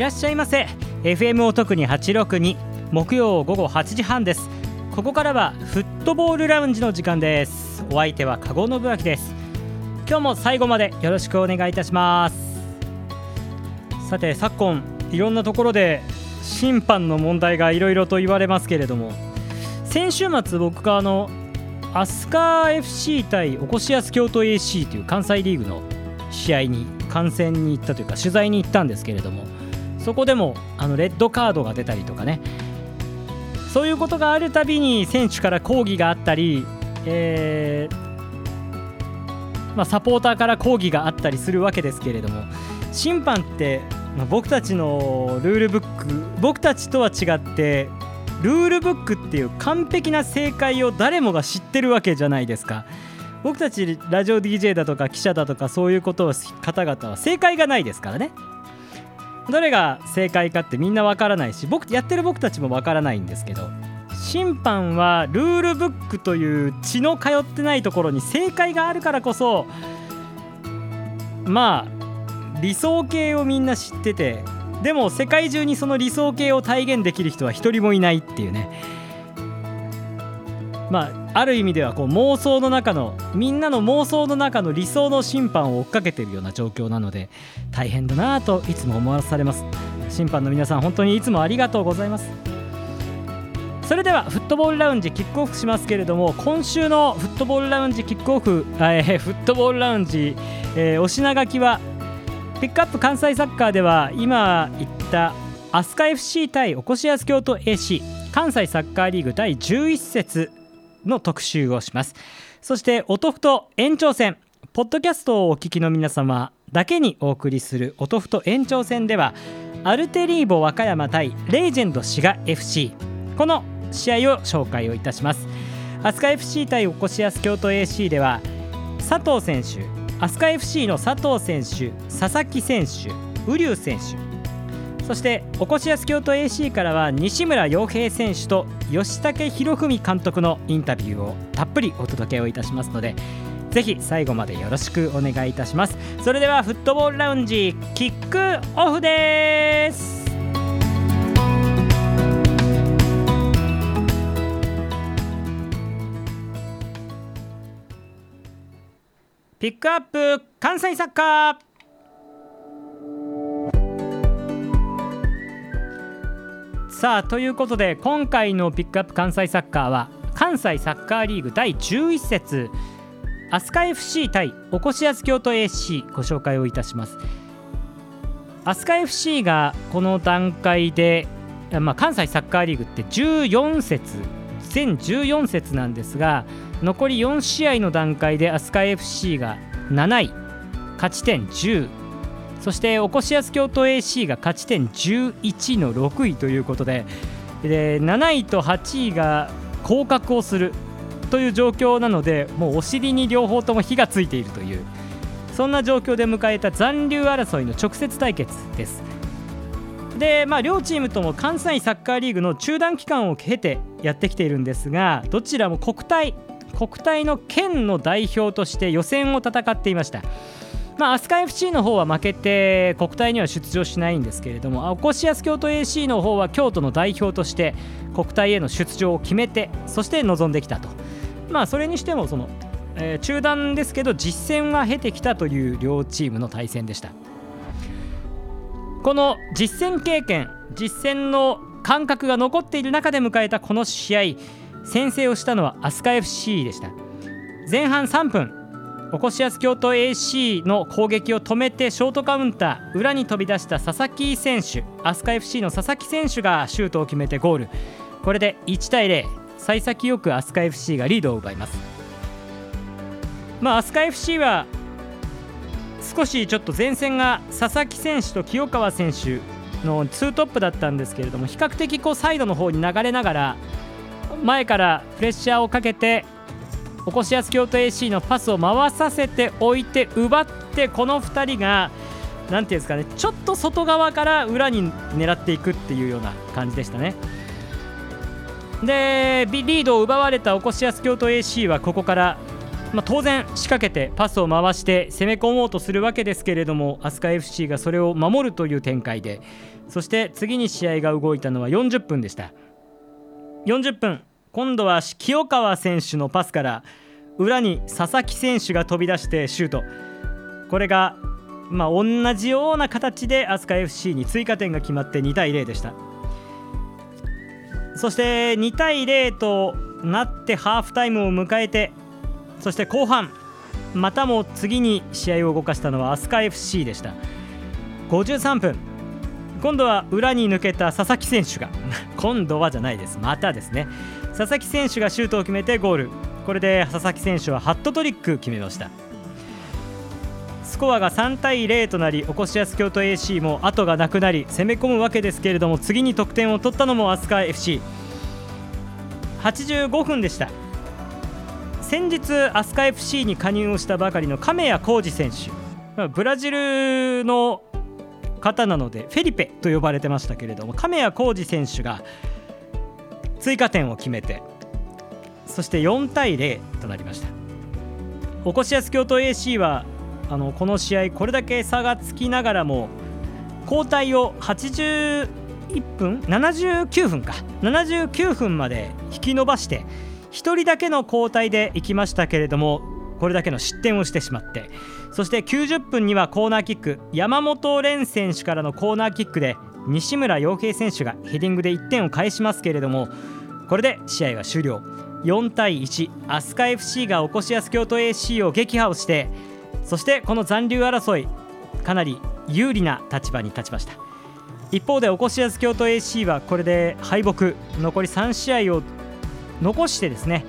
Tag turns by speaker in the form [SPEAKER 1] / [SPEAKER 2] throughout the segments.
[SPEAKER 1] らっしゃいませ。FM を特に862木曜午後8時半です。ここからはフットボールラウンジの時間です。お相手は加護信明です。今日も最後までよろしくお願いいたします。さて昨今いろんなところで審判の問題がいろいろと言われますけれども先週末僕があの飛鳥 FC 対おこしやす京都 AC という関西リーグの試合に観戦に行ったというか取材に行ったんですけれどもそこでもあのレッドカードが出たりとかねそういうことがあるたびに選手から抗議があったり、えーまあ、サポーターから抗議があったりするわけですけれども審判って、まあ、僕たちのルールブック僕たちとは違ってルールブックっていう完璧な正解を誰もが知ってるわけじゃないですか。僕たちラジオ DJ だとか記者だとかそういうことを方々は正解がないですからねどれが正解かってみんなわからないし僕やってる僕たちもわからないんですけど審判はルールブックという血の通ってないところに正解があるからこそまあ理想形をみんな知っててでも世界中にその理想形を体現できる人は一人もいないっていうね。まあある意味ではこう妄想の中のみんなの妄想の中の理想の審判を追っかけているような状況なので大変だなといつも思わされます。審判の皆さん本当にいつもありがとうございます。それではフットボールラウンジキックオフしますけれども今週のフットボールラウンジキックオフ、えー、フットボールラウンジ、えー、お品書きはピックアップ関西サッカーでは今言った飛鳥 FC 対おこしやす京都 AC 関西サッカーリーグ第11節。の特集をします。そしておとふと延長戦。ポッドキャストをお聞きの皆様だけにお送りするおとふと延長戦ではアルテリーボ和歌山対レージェンド滋賀 FC この試合を紹介をいたします。飛鳥 FC 対おこしやす京都 AC では佐藤選手飛鳥 FC の佐藤選手佐々木選手瓜生選手そしておこしやす京都 AC からは西村洋平選手と吉武博文監督のインタビューをたっぷりお届けをいたしますのでぜひ最後までよろしくお願いいたします。それではフットボールラウンジキックオフです。ピックアップ関西サッカー。さあということで今回のピックアップ関西サッカーは関西サッカーリーグ第11節。飛鳥 FC 対おこしやす京都 AC ご紹介をいたします。飛鳥 FC がこの段階で、まあ、関西サッカーリーグって14節全14節なんですが残り4試合の段階で飛鳥 FC が7位勝ち点10そしておこしやす京都 AC が勝ち点11の6位ということでで7位と8位が降格をするという状況なのでもうお尻に両方とも火がついているというそんな状況で迎えた残留争いの直接対決です。でまあ、両チームとも関西サッカーリーグの中断期間を経てやってきているんですがどちらも国体国体の県の代表として予選を戦っていました。まあ、飛鳥 FC の方は負けて国体には出場しないんですけれどもおこしやす京都 AC の方は京都の代表として国体への出場を決めてそして臨んできたと、まあ、それにしてもその、えー、中断ですけど実戦は経てきたという両チームの対戦でした。この実戦経験実戦の感覚が残っている中で迎えたこの試合先制をしたのは飛鳥 FC でした。前半3分おこしやす京都 AC の攻撃を止めてショートカウンター裏に飛び出した佐々木選手飛鳥 FC の佐々木選手がシュートを決めてゴール。これで1対0幸先よく飛鳥 FC がリードを奪います。まあ飛鳥 FC は少しちょっと前線が佐々木選手と清川選手のツートップだったんですけれども比較的こうサイドの方に流れながら前からプレッシャーをかけておこしやす京都 AC のパスを回させておいて奪ってこの2人が何ていうんですかねちょっと外側から裏に狙っていくっていうような感じでしたね。でリードを奪われたおこしやす京都 AC はここから、まあ、当然仕掛けてパスを回して攻め込もうとするわけですけれども飛鳥 FC がそれを守るという展開で。そして次に試合が動いたのは40分でした。40分。今度は清川選手のパスから裏に佐々木選手が飛び出してシュート。これがまあ同じような形で飛鳥 FC に追加点が決まって2対0でした。そして2対0となってハーフタイムを迎えてそして後半またも次に試合を動かしたのは飛鳥 FC でした。53分。今度は裏に抜けた佐々木選手が 今度はじゃないです。またですね。佐々木選手がシュートを決めてゴール。これで佐々木選手はハットトリック決めました。スコアが3対0となりおこしやす京都 AC も後がなくなり攻め込むわけですけれども次に得点を取ったのも飛鳥 FC85 分でした。先日飛鳥 FC に加入をしたばかりの亀谷浩二選手。ブラジルの方なのでフェリペと呼ばれてましたけれども亀谷浩二選手が追加点を決めてそして4対0となりました。おこしやす京都 AC はあのこの試合これだけ差がつきながらも交代を81分79分か79分まで引き延ばして1人だけの交代でいきましたけれどもこれだけの失点をしてしまってそして90分にはコーナーキック山本蓮選手からのコーナーキックで西村洋平選手がヘディングで1点を返しますけれどもこれで試合が終了。4対1飛鳥 FC がおこしやす京都 AC を撃破をしてそしてこの残留争いかなり有利な立場に立ちました。一方でおこしやす京都 AC はこれで敗北。残り3試合を残してですね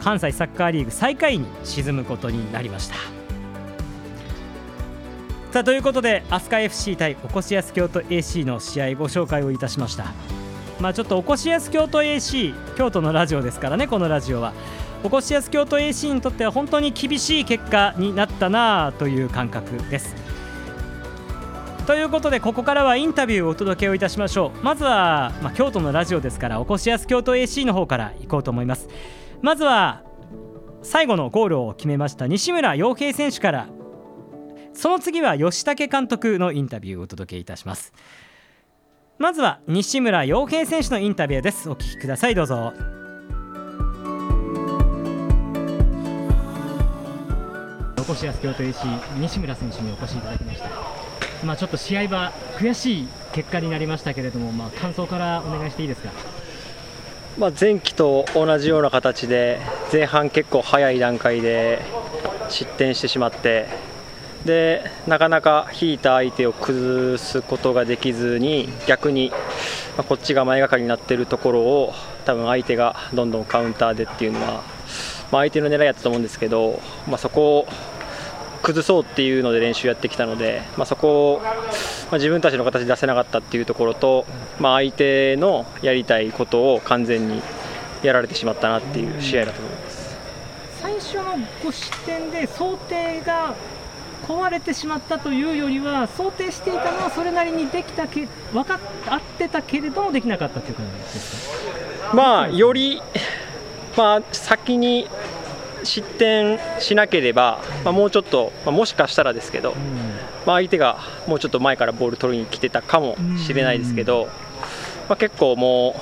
[SPEAKER 1] 関西サッカーリーグ最下位に沈むことになりました。さあということで飛鳥 FC 対おこしやす京都 AC の試合ご紹介をいたしました。まあちょっとおこしやす京都 AC 京都のラジオですからねこのラジオは。おこしやす京都 AC にとっては本当に厳しい結果になったなという感覚です。ということでここからはインタビューをお届けをいたしましょう。まずは、まあ、京都のラジオですからおこしやす京都 AC の方から行こうと思います。まずは最後のゴールを決めました西村洋平選手からその次は吉武監督のインタビューをお届けいたします。まずは西村洋平選手のインタビューです。お聞きください。どうぞ。おこしやす京都 AC 西村選手にお越しいただきました。まあちょっと試合は悔しい結果になりましたけれどもまあ感想からお願いしていいですか？
[SPEAKER 2] まあ、前期と同じような形で前半結構早い段階で失点してしまってでなかなか引いた相手を崩すことができずに逆に、まあ、こっちが前がかりになっているところを多分相手がどんどんカウンターでっていうのは、まあ、相手の狙いやったと思うんですけど、まあ、そこを崩そうっていうので練習やってきたので、まあ、そこを、まあ、自分たちの形で出せなかったっていうところと、まあ、相手のやりたいことを完全にやられてしまったなっていう試合だと思います。
[SPEAKER 1] 最初の5失点で想定が壊れてしまったというよりは想定していたのはそれなりにできたけ分かってたけれどもできなかったという感じです
[SPEAKER 2] か？まあより、まあ、先に失点しなければ、まあ、もうちょっと、まあ、もしかしたらですけど、まあ、相手がもうちょっと前からボール取りに来てたかもしれないですけど、まあ、結構も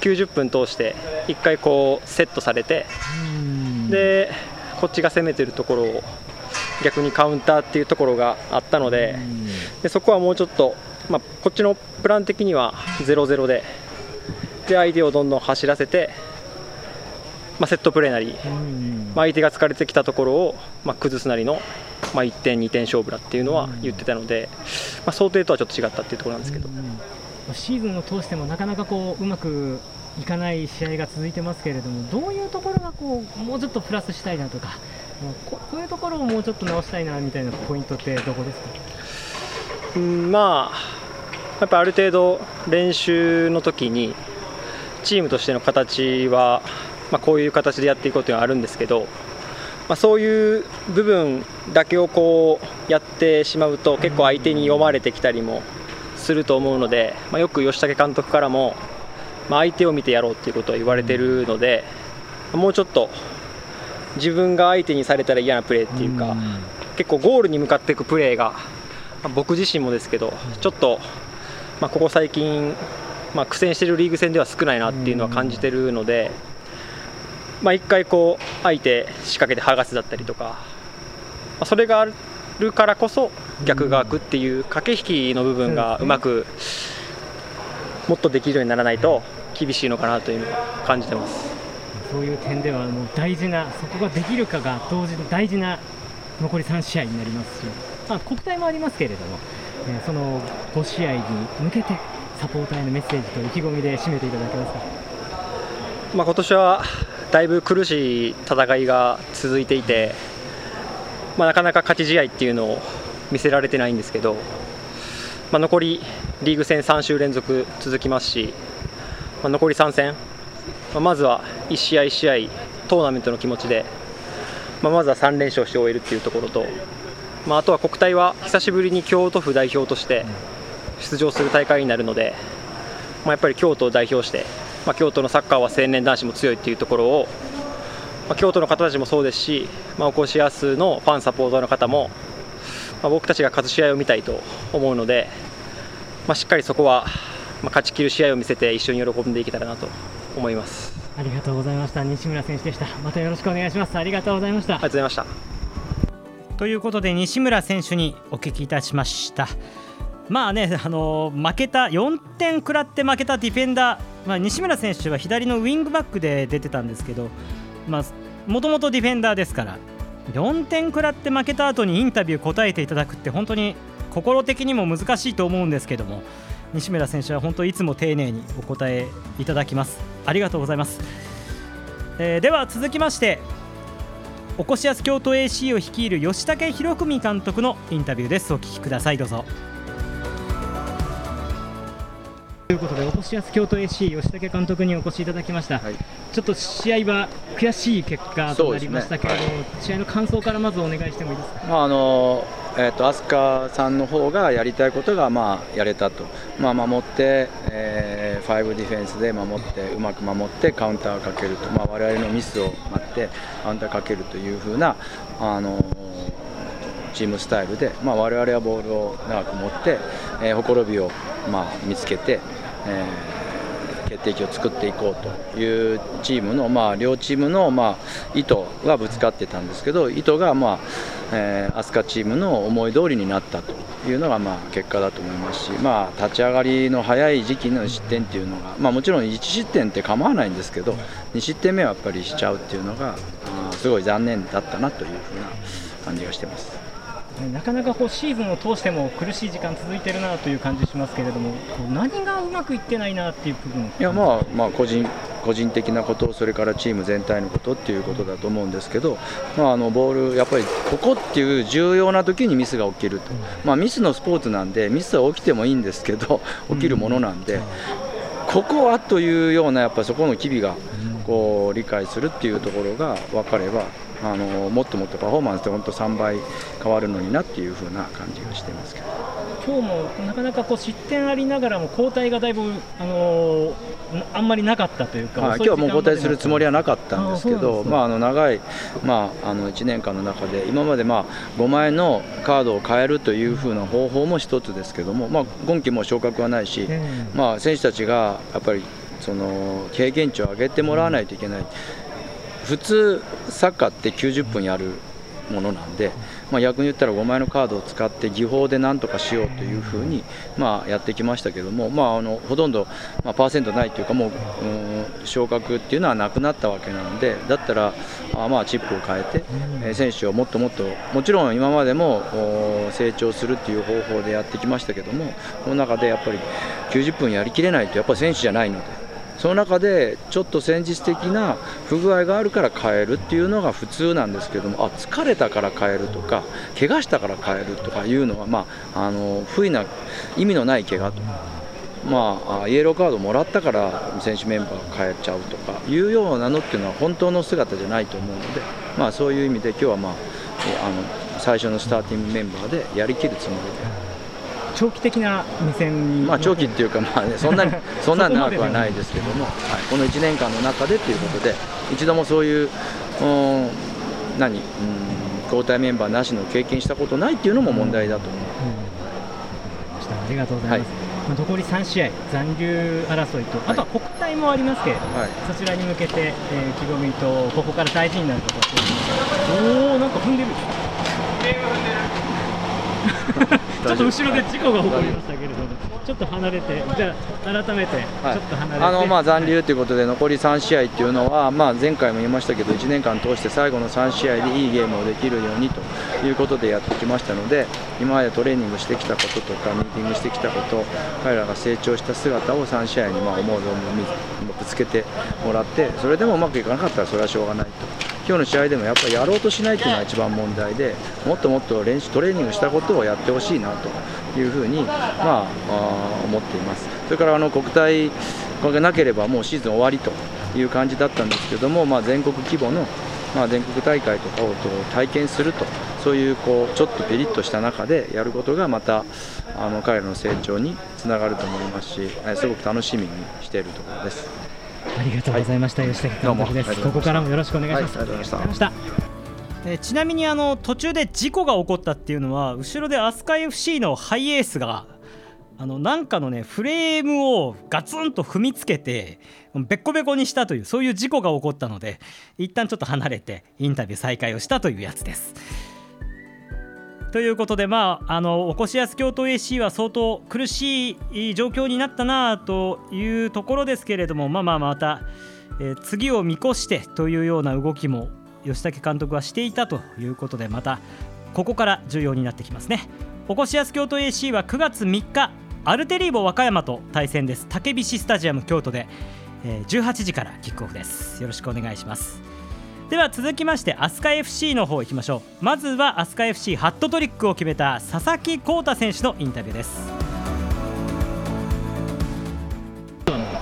[SPEAKER 2] う90分通して1回こうセットされてでこっちが攻めてるところを逆にカウンターっていうところがあったのででそこはもうちょっと、まあ、こっちのプラン的には0-0でで相手をどんどん走らせてまあ、セットプレーなり、まあ、相手が疲れてきたところを、まあ、崩すなりの、まあ、1点、2点勝負だっていうのは言ってたので、まあ、想定とはちょっと違ったっていうところなんですけど、
[SPEAKER 1] シーズンを通してもなかなかこううまくいかない試合が続いてますけれども、どういうところがこうもうちょっとプラスしたいなとか、ここういうところをもうちょっと直したいなみたいなポイントってどこですか？
[SPEAKER 2] うんまあ、やっぱある程度練習の時にチームとしての形はまあ、こういう形でやっていこうというのはあるんですけど、まあ、そういう部分だけをこうやってしまうと結構相手に読まれてきたりもすると思うので、まあ、よく吉武監督からも、ま、相手を見てやろうということは言われているのでもうちょっと自分が相手にされたら嫌なプレーっていうか結構ゴールに向かっていくプレーがまあ、僕自身もですけど、ちょっと、まあ、ここ最近、まあ、苦戦しているリーグ戦では少ないなっていうのは感じてるので、まあ、1回こう相手仕掛けて剥がすだったりとか、まあ、それがあるからこそ逆が空くっていう駆け引きの部分がうまくもっとできるようにならないと厳しいのかなというのを感じてます
[SPEAKER 1] そういう点ではもう大事なそこができるかが同時に大事な残り3試合になりますし、まあ、国体もありますけれども、え、その5試合に向けてサポーターへのメッセージと意気込みで締めていただけますか、
[SPEAKER 2] まあ、今年はだいぶ苦しい戦いが続いていて、まあ、なかなか勝ち試合っていうのを見せられてないんですけど、まあ、残りリーグ戦3週連続続きますし、まあ、残り3戦、まあ、まずは1試合1試合トーナメントの気持ちで、まあ、まずは3連勝して終えるっていうところと、まあ、あとは国体は久しぶりに京都府代表として出場する大会になるので、まあ、やっぱり京都を代表してまあ、京都のサッカーは青年男子も強いっていうところを、まあ、京都の方たちもそうですし、まあ、おこしやすのファンサポーターの方も、まあ、僕たちが勝つ試合を見たいと思うので、まあ、しっかりそこは、ま、勝ちきる試合を見せて一緒に喜んでいけたらなと思います。
[SPEAKER 1] ありがとうございました。西村選手でした。またよろしくお願いします。ありがとうございました。あ
[SPEAKER 2] りがとうございました。
[SPEAKER 1] ということで西村選手にお聞きいたしました。まあね、あの負けた4点食らって負けたディフェンダー、まあ、西村選手は左のウィングバックで出てたんですけどもともとディフェンダーですから4点食らって負けた後にインタビュー答えていただくって本当に心的にも難しいと思うんですけども西村選手は本当いつも丁寧にお答えいただきます。ありがとうございます、えー、では続きましておこしやす京都 AC を率いる吉武博文監督のインタビューです。お聞きください。どうぞ。ということで、おこしやす京都 AC 吉武監督にお越しいただきました、はい、ちょっと試合は悔しい結果となりましたけれども、ね。はい、試合の感想からまずお願いしてもいいですか、
[SPEAKER 3] まああのえーと、飛鳥さんの方がやりたいことが、まあ、やれたと、まあ、守って、えー、5ディフェンスで守って、うまく守って、カウンターをかけると、まあ、我々のミスを待って、カウンターかけるというふうな、あのチームスタイルで、まあ、我々はボールを長く持って、えー、ほころびを、まあ、見つけて、えー、決定機を作っていこうというチームの、まあ、両チームの、まあ、意図がぶつかってたんですけど意図が、まあえー、飛鳥チームの思い通りになったというのが、まあ、結果だと思いますし、まあ、立ち上がりの早い時期の失点っていうのが、まあ、もちろん1失点って構わないんですけど2失点目はやっぱりしちゃうっていうのがすごい残念だったなというふうな感じがしてます。
[SPEAKER 1] なかなかこうシーズンを通しても苦しい時間続いてるなという感じしますけれども、何がうまくいってないなっていう部分。い
[SPEAKER 3] やまあまあ個人個人的なこと、それからチーム全体のことっていうことだと思うんですけど、まあ、あのボール、やっぱりここっていう重要な時にミスが起きると、まあ、ミスのスポーツなんで、ミスは起きてもいいんですけど、起きるものなんで、ここはというような、やっぱそこの機微がこう理解するっていうところが分かれば、あのもっともっとパフォーマンスで本当3倍変わるのになっていう風な感じがしてますけど。
[SPEAKER 1] 今日もなかなかこう失点ありながらも交代がだいぶ、あのあんまりなかったというか、
[SPEAKER 3] 今日はもう交代するつもりはなかったんですけど、まあ、あの長い、まあ、あの1年間の中で、今まで、まあ、5枚のカードを変えるという風な方法も一つですけども、まあ、今季も昇格はないし、まあ、選手たちがやっぱりその経験値を上げてもらわないといけない。普通サッカーって90分やるものなんで、まあ、逆に言ったら5枚のカードを使って技法でなんとかしようというふうに、まあ、やってきましたけども、まあ、あのほとんど、まあ、パーセントないというかもう、うん、昇格っていうのはなくなったわけなのでだったらあまあチップを変えて、え、選手をもっともっともちろん今までも成長するっていう方法でやってきましたけどもこの中でやっぱり90分やりきれないとやっぱり選手じゃないので。その中でちょっと戦術的な不具合があるから変えるっていうのが普通なんですけどもあ疲れたから変えるとか怪我したから変えるとかいうのは、まあ、あの不意な意味のない怪我と。まあ、イエローカードもらったから選手メンバー変えちゃうとかいうようなのっていうのは本当の姿じゃないと思うので、まあ、そういう意味で今日は、まあ、あの最初のスターティングメンバーでやりきるつもりで。
[SPEAKER 1] 長期的な目線
[SPEAKER 3] まあ長期っていうか、まあね、そんなにそんなに長くはないですけども、はい、この1年間の中でということで、一度もそういう、うん、何、うん、交代メンバーなしの経験したことないっていうのも問題だと思う。うん。
[SPEAKER 1] ありがとうございます、まあ、残り3試合残留争いと、あとは国体もありますけれども、
[SPEAKER 3] はい。
[SPEAKER 1] そちらに向けて、えー、意気込みとここから大事になることをおおなんか踏んでる ちょっと後ろで事故が起こりましたけれどもちょっと離れてじゃあ改めてちょ
[SPEAKER 3] はい
[SPEAKER 1] っと離れて、
[SPEAKER 3] あのまあ残留ということで残り3試合っていうのは、まあ、前回も言いましたけど1年間通して最後の3試合でいいゲームをできるようにということでやってきましたので今までトレーニングしてきたこととかミーティングしてきたこと彼らが成長した姿を3試合にまあ思う存分ぶつけてもらってそれでもうまくいかなかったらそれはしょうがないと。今日の試合でもやっぱりやろうとしないというのが一番問題でもっともっと練習トレーニングしたことをやってほしいなというふうに、まあ、思っていますそれからあの国体がなければもうシーズン終わりという感じだったんですけども、まあ、全国規模の、まあ、全国大会とかを体験するとそういうこうちょっとピリッとした中でやることがまたあの彼らの成長につながると思いますしすごく楽しみにしているところです。
[SPEAKER 1] ありがとうございました、吉田監督です。ここからもよろしくお願いします。
[SPEAKER 3] はいありがとうございま
[SPEAKER 1] した。えーちなみにあの途中で事故が起こったっていうのは後ろで飛鳥 FC のハイエースがあのなんかのねフレームをガツンと踏みつけてべっこべこにしたというそういう事故が起こったので一旦ちょっと離れてインタビュー再開をしたというやつです。ということで、まあ、あのおこしやす京都 AC は相当苦しい状況になったなというところですけれども、まあまあまた、えー次を見越してというような動きも吉武監督はしていたということでまたここから重要になってきますね。おこしやす京都 AC は9月3日アルテリーボ和歌山と対戦です。竹菱スタジアム京都で、えー18時からキックオフです。よろしくお願いします。では続きまして飛鳥 FC の方行きましょう。まずは飛鳥 FC ハットトリックを決めた佐々木浩太選手のインタビューです。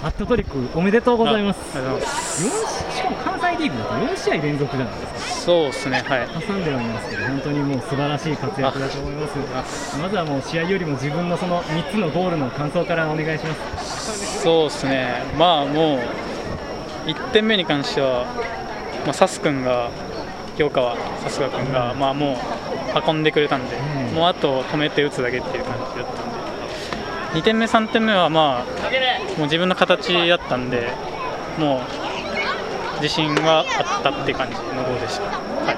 [SPEAKER 1] ハットトリックおめでとうございます。
[SPEAKER 4] ありがとうござい。ます
[SPEAKER 1] 4しかも関西リーグだと4試合連続じゃないですか。
[SPEAKER 4] そうですね。はい。
[SPEAKER 1] 挟んではいますけど本当にもう素晴らしい活躍だと思います。まずはもう試合よりも自分のその3つのゴールの感想からお願いします。
[SPEAKER 4] そうですね。まあもう1点目に関しては、まあ、サス君が清川さすが君が、まあ、もう運んでくれたんで、
[SPEAKER 1] うん。
[SPEAKER 4] もうあと止めて打つだけっていう感じだったんで。2点目3点目はまあもう自分の形だったんでもう自信はあったって感じのゴールでした、はい、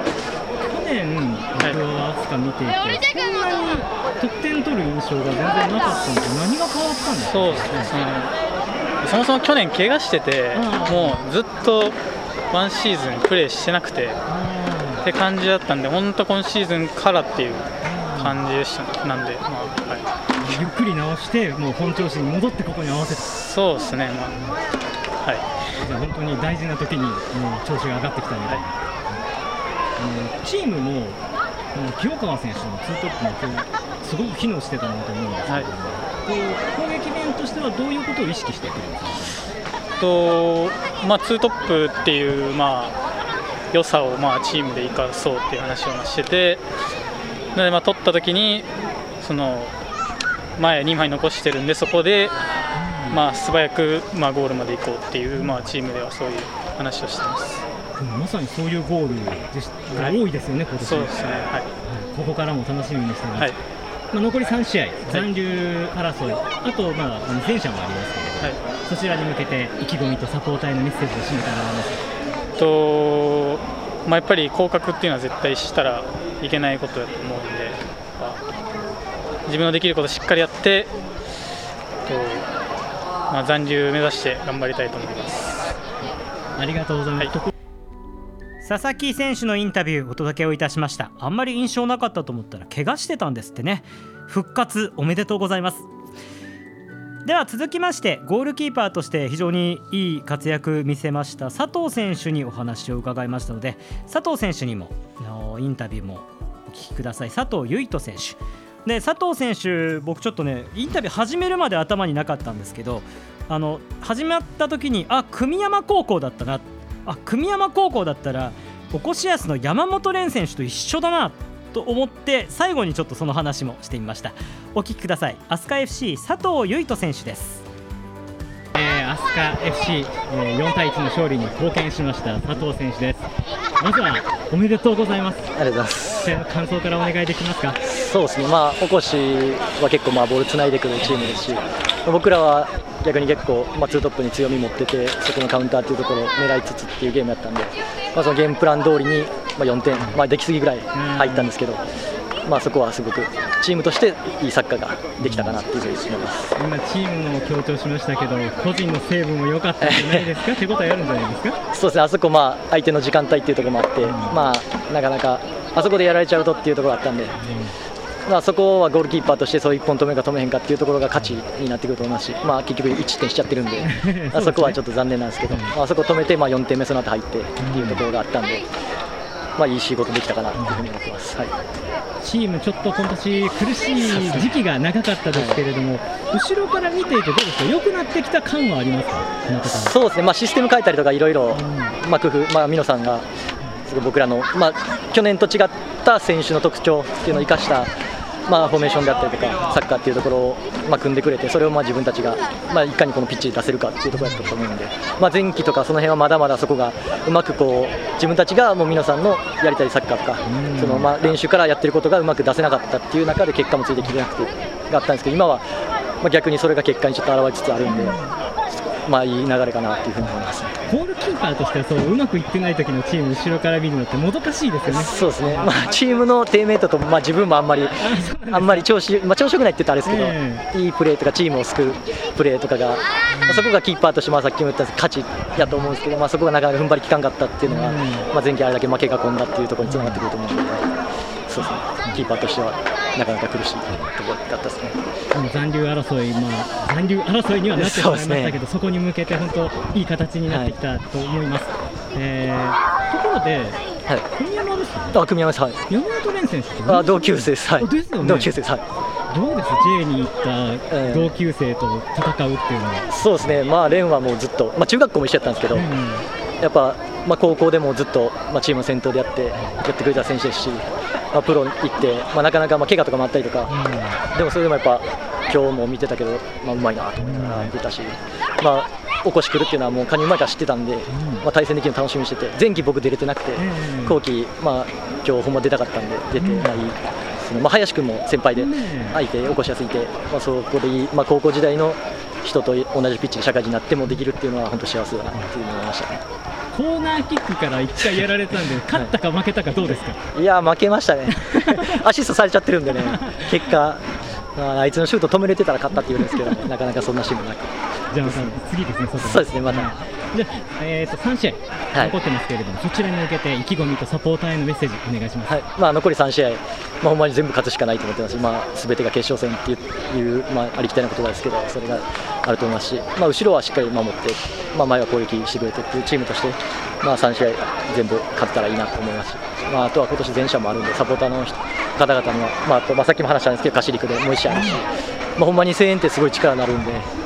[SPEAKER 1] 去年僕は飛鳥見ていてそんなに得点取る印象が全然なかったんで何が変わったんですか？
[SPEAKER 4] そうですね。そのそもそも去年怪我してて、
[SPEAKER 1] うん。
[SPEAKER 4] もうずっとワンシーズンプレーしてなくて
[SPEAKER 1] あ
[SPEAKER 4] って感じだったんで本当今シーズンからっていう
[SPEAKER 1] ー
[SPEAKER 4] 感じでしたなんで、まあはい、
[SPEAKER 1] ゆっくり直してもう本調子に戻ってここに合わせた。
[SPEAKER 4] そうですねまあ。はい。
[SPEAKER 1] じゃあ本当に大事な時にもう調子が上がってきたみたいな、チームも清川選手のツートップも今日すごく機能してたなと思うんですけど、
[SPEAKER 4] はい。
[SPEAKER 1] 攻撃面としてはどういうことを意識してくるんですか
[SPEAKER 4] とまあツートップっていうまあ良さをまあチームで生かそうっていう話をしててなのでまあ取った時にその前2枚残してるんでそこでまあ素早くまあゴールまで行こうっていうまあチームではそういう話をしてます。
[SPEAKER 1] まさにそういうゴールでしが多いですよね、今年。
[SPEAKER 4] そうですねはい。
[SPEAKER 1] はいここからも楽しみにしてます、
[SPEAKER 4] はい。
[SPEAKER 1] まあ、残り3試合、残留争い、あと、まあ、前者もありますけれど、
[SPEAKER 4] はい
[SPEAKER 1] そちらに向けて意気込みとサポーターへのメッセージを締めてもらいます
[SPEAKER 4] とまあ、やっぱり降格っていうのは絶対したらいけないことだと思うんで、まあ自分のできることをしっかりやって、とまあ、残留目指して頑張りたいと思います。
[SPEAKER 1] ありがとうございます、
[SPEAKER 4] はい。
[SPEAKER 1] 佐々木選手のインタビューお届けをいたしました。あんまり印象なかったと思ったら怪我してたんですってね。復活おめでとうございますでは続きましてゴールキーパーとして非常にいい活躍見せました佐藤選手にお話を伺いましたので佐藤選手にもインタビューもお聞きください。佐藤唯斗選手。で佐藤選手僕ちょっとねインタビュー始めるまで頭になかったんですけどあの始まった時にあ組山高校だったな。あ組山高校だったらおこしやすの山本蓮選手と一緒だな。と思って最後にちょっとその話もしてみましたお聞きください飛鳥 FC 佐藤唯斗選手ですえー、飛鳥 FC、えー、4対1の勝利に貢献しました佐藤選手ですまずはおめでとうございます。
[SPEAKER 5] ありがとうございます。
[SPEAKER 1] 試合の感想からお願いできますか？
[SPEAKER 5] そうですね、まあ、おこしは結構まあボールつないでくるチームですし、僕らは逆に結構、まあ、ツートップに強み持ってて、そこのカウンターというところを狙いつつっていうゲームやったんで、まあ、そのゲームプラン通りに、まあ、4点、まあ、できすぎぐらい入ったんですけど、まあ、そこはすごくチームとしていいサッカーができたかなっていうふうに思います。
[SPEAKER 1] 今チームの強調しましたけど、個人のセーブも良かったんじゃないですか？手応えあるんじゃないですか？
[SPEAKER 5] そうですね、あそこ、まあ、相手の時間帯っていうところもあって、まあ、なかなかあそこでやられちゃうとっていうところがあったんで、まあ、そこはゴールキーパーとしてそう一本止めるか止めへんかっていうところが価値になってくると思いますし、まあ、結局1点しちゃってるんで、あそこはちょっと残念なんですけど、まああそこ止めて、まあ、4点目その後入ってっていうところがあったんで、まあ、いい仕事できたかなというふうに思ってます。はい。
[SPEAKER 1] チームちょっと今年苦しい時期が長かったですけれども、後ろから見ていてどうですか？良くなってきた感はありますか？
[SPEAKER 5] そうですね、まあ、システム変えたりとかいろいろ、まあ、工夫、まあ、美濃さんがすごい僕らの、まあ、去年と違った選手の特徴っていうのを生かした、まあ、フォーメーションであったりとかサッカーっていうところを、まあ、組んでくれてそれをまあ自分たちが、まあ、いかにこのピッチで出せるかっていうところだったと思うんで、まあ、前期とかその辺はまだまだそこがうまくこう自分たちがもう美濃さんのやりたいサッカーとかそのまあ練習からやってることがうまく出せなかったっていう中で結果もついてきてなくてがあったんですけど今は、まあ、逆にそれが結果にちょっと現れつつあるんで。まあいい流れかなっていうふうに思います。
[SPEAKER 1] ゴールキーパーとしてはそううまくいってない時のチーム後ろから見るのってもどかしいですよね。
[SPEAKER 5] そうですね。まあチームのテーメイトとまあ自分もあんまり あんまり調子まあ調子良くないって言ったらあれですけど、いいプレーとかチームを救うプレーとかが、まあ、そこがキーパーとしてまあさっきも言った価値やと思うんですけど、まあそこがなかなか踏ん張りきかんかったっていうのが、まあ前期あれだけ負けが込んだっていうところにつながってくると思うので、そうですね。キーパーとしてはなかなか苦しいところだったですね。
[SPEAKER 1] 残留争い、まあ、残留争いにはなってしまいましたけど、そ,、こに向けて本当、いい形になってきたと思います。えーところで、
[SPEAKER 5] はい。
[SPEAKER 1] 組山ですね、
[SPEAKER 5] あ組み合わせはい。
[SPEAKER 1] 山本蓮選手って
[SPEAKER 5] あ同級生です。はい。
[SPEAKER 1] あですよね
[SPEAKER 5] 同級生です。はい。
[SPEAKER 1] どうです、J に行った同級生と戦うっていうのは。
[SPEAKER 5] そうですね。まあ蓮はもうずっとまあ中学校も一緒やったんですけど。やっぱ、まあ、高校でもずっと、まあ、チームの先頭でやってやってくれた選手ですし、まあ、プロ行って、まあ、なかなか、まあ、怪我とかもあったりとか、でもそれでもやっぱ今日も見てたけど、まあ、うまいなと思いながら見てたし、まあ、おこし来るっていうのはもう加入前から知ってたんで、まあ、対戦できるの楽しみにしてて。前期僕出れてなくて、後期、まあ、今日ほんま出たかったんで出て、まあいいそのまあ、林君も先輩で相手起こしやすいて、まあ、そこでいい、まあ、高校時代の人と同じピッチで社会人になってもできるっていうのは本当幸せだなっていうのを思いましたね。
[SPEAKER 1] コーナーキックから1回やられたんで、勝ったか負けたかどうですか、
[SPEAKER 5] いや負けましたね、アシストされちゃってるんでね、結果、まあ、あいつのシュート止めれてたら勝ったって言うんですけど、なかなかそんなシーンもなく、
[SPEAKER 1] じゃあ、次ですね、外
[SPEAKER 5] そうですね、また、
[SPEAKER 1] じゃあ、えー、と3試合
[SPEAKER 5] はい
[SPEAKER 1] 残ってますけれども、そちらに向けて意気込みとサポーターへのメッセージ、お願いします。
[SPEAKER 5] はいまあ、残り3試合、まあ、ほんまに全部勝つしかないと思ってますし、まあ、全てが決勝戦っていう、まあ、ありきたりな言葉ですけど、それがあると思いますし、まあ、後ろはしっかり守って、まあ、前は攻撃してくれてっていうチームとして、まあ、3試合全部勝ったらいいなと思いますし、まあ、あとは今年全社もあるんで、サポーターの人方々には、まあ、あとまあさっきも話したんですけど、貸し陸でもう1試合あるし、まあ、ほんまに声援ってすごい力になるんで。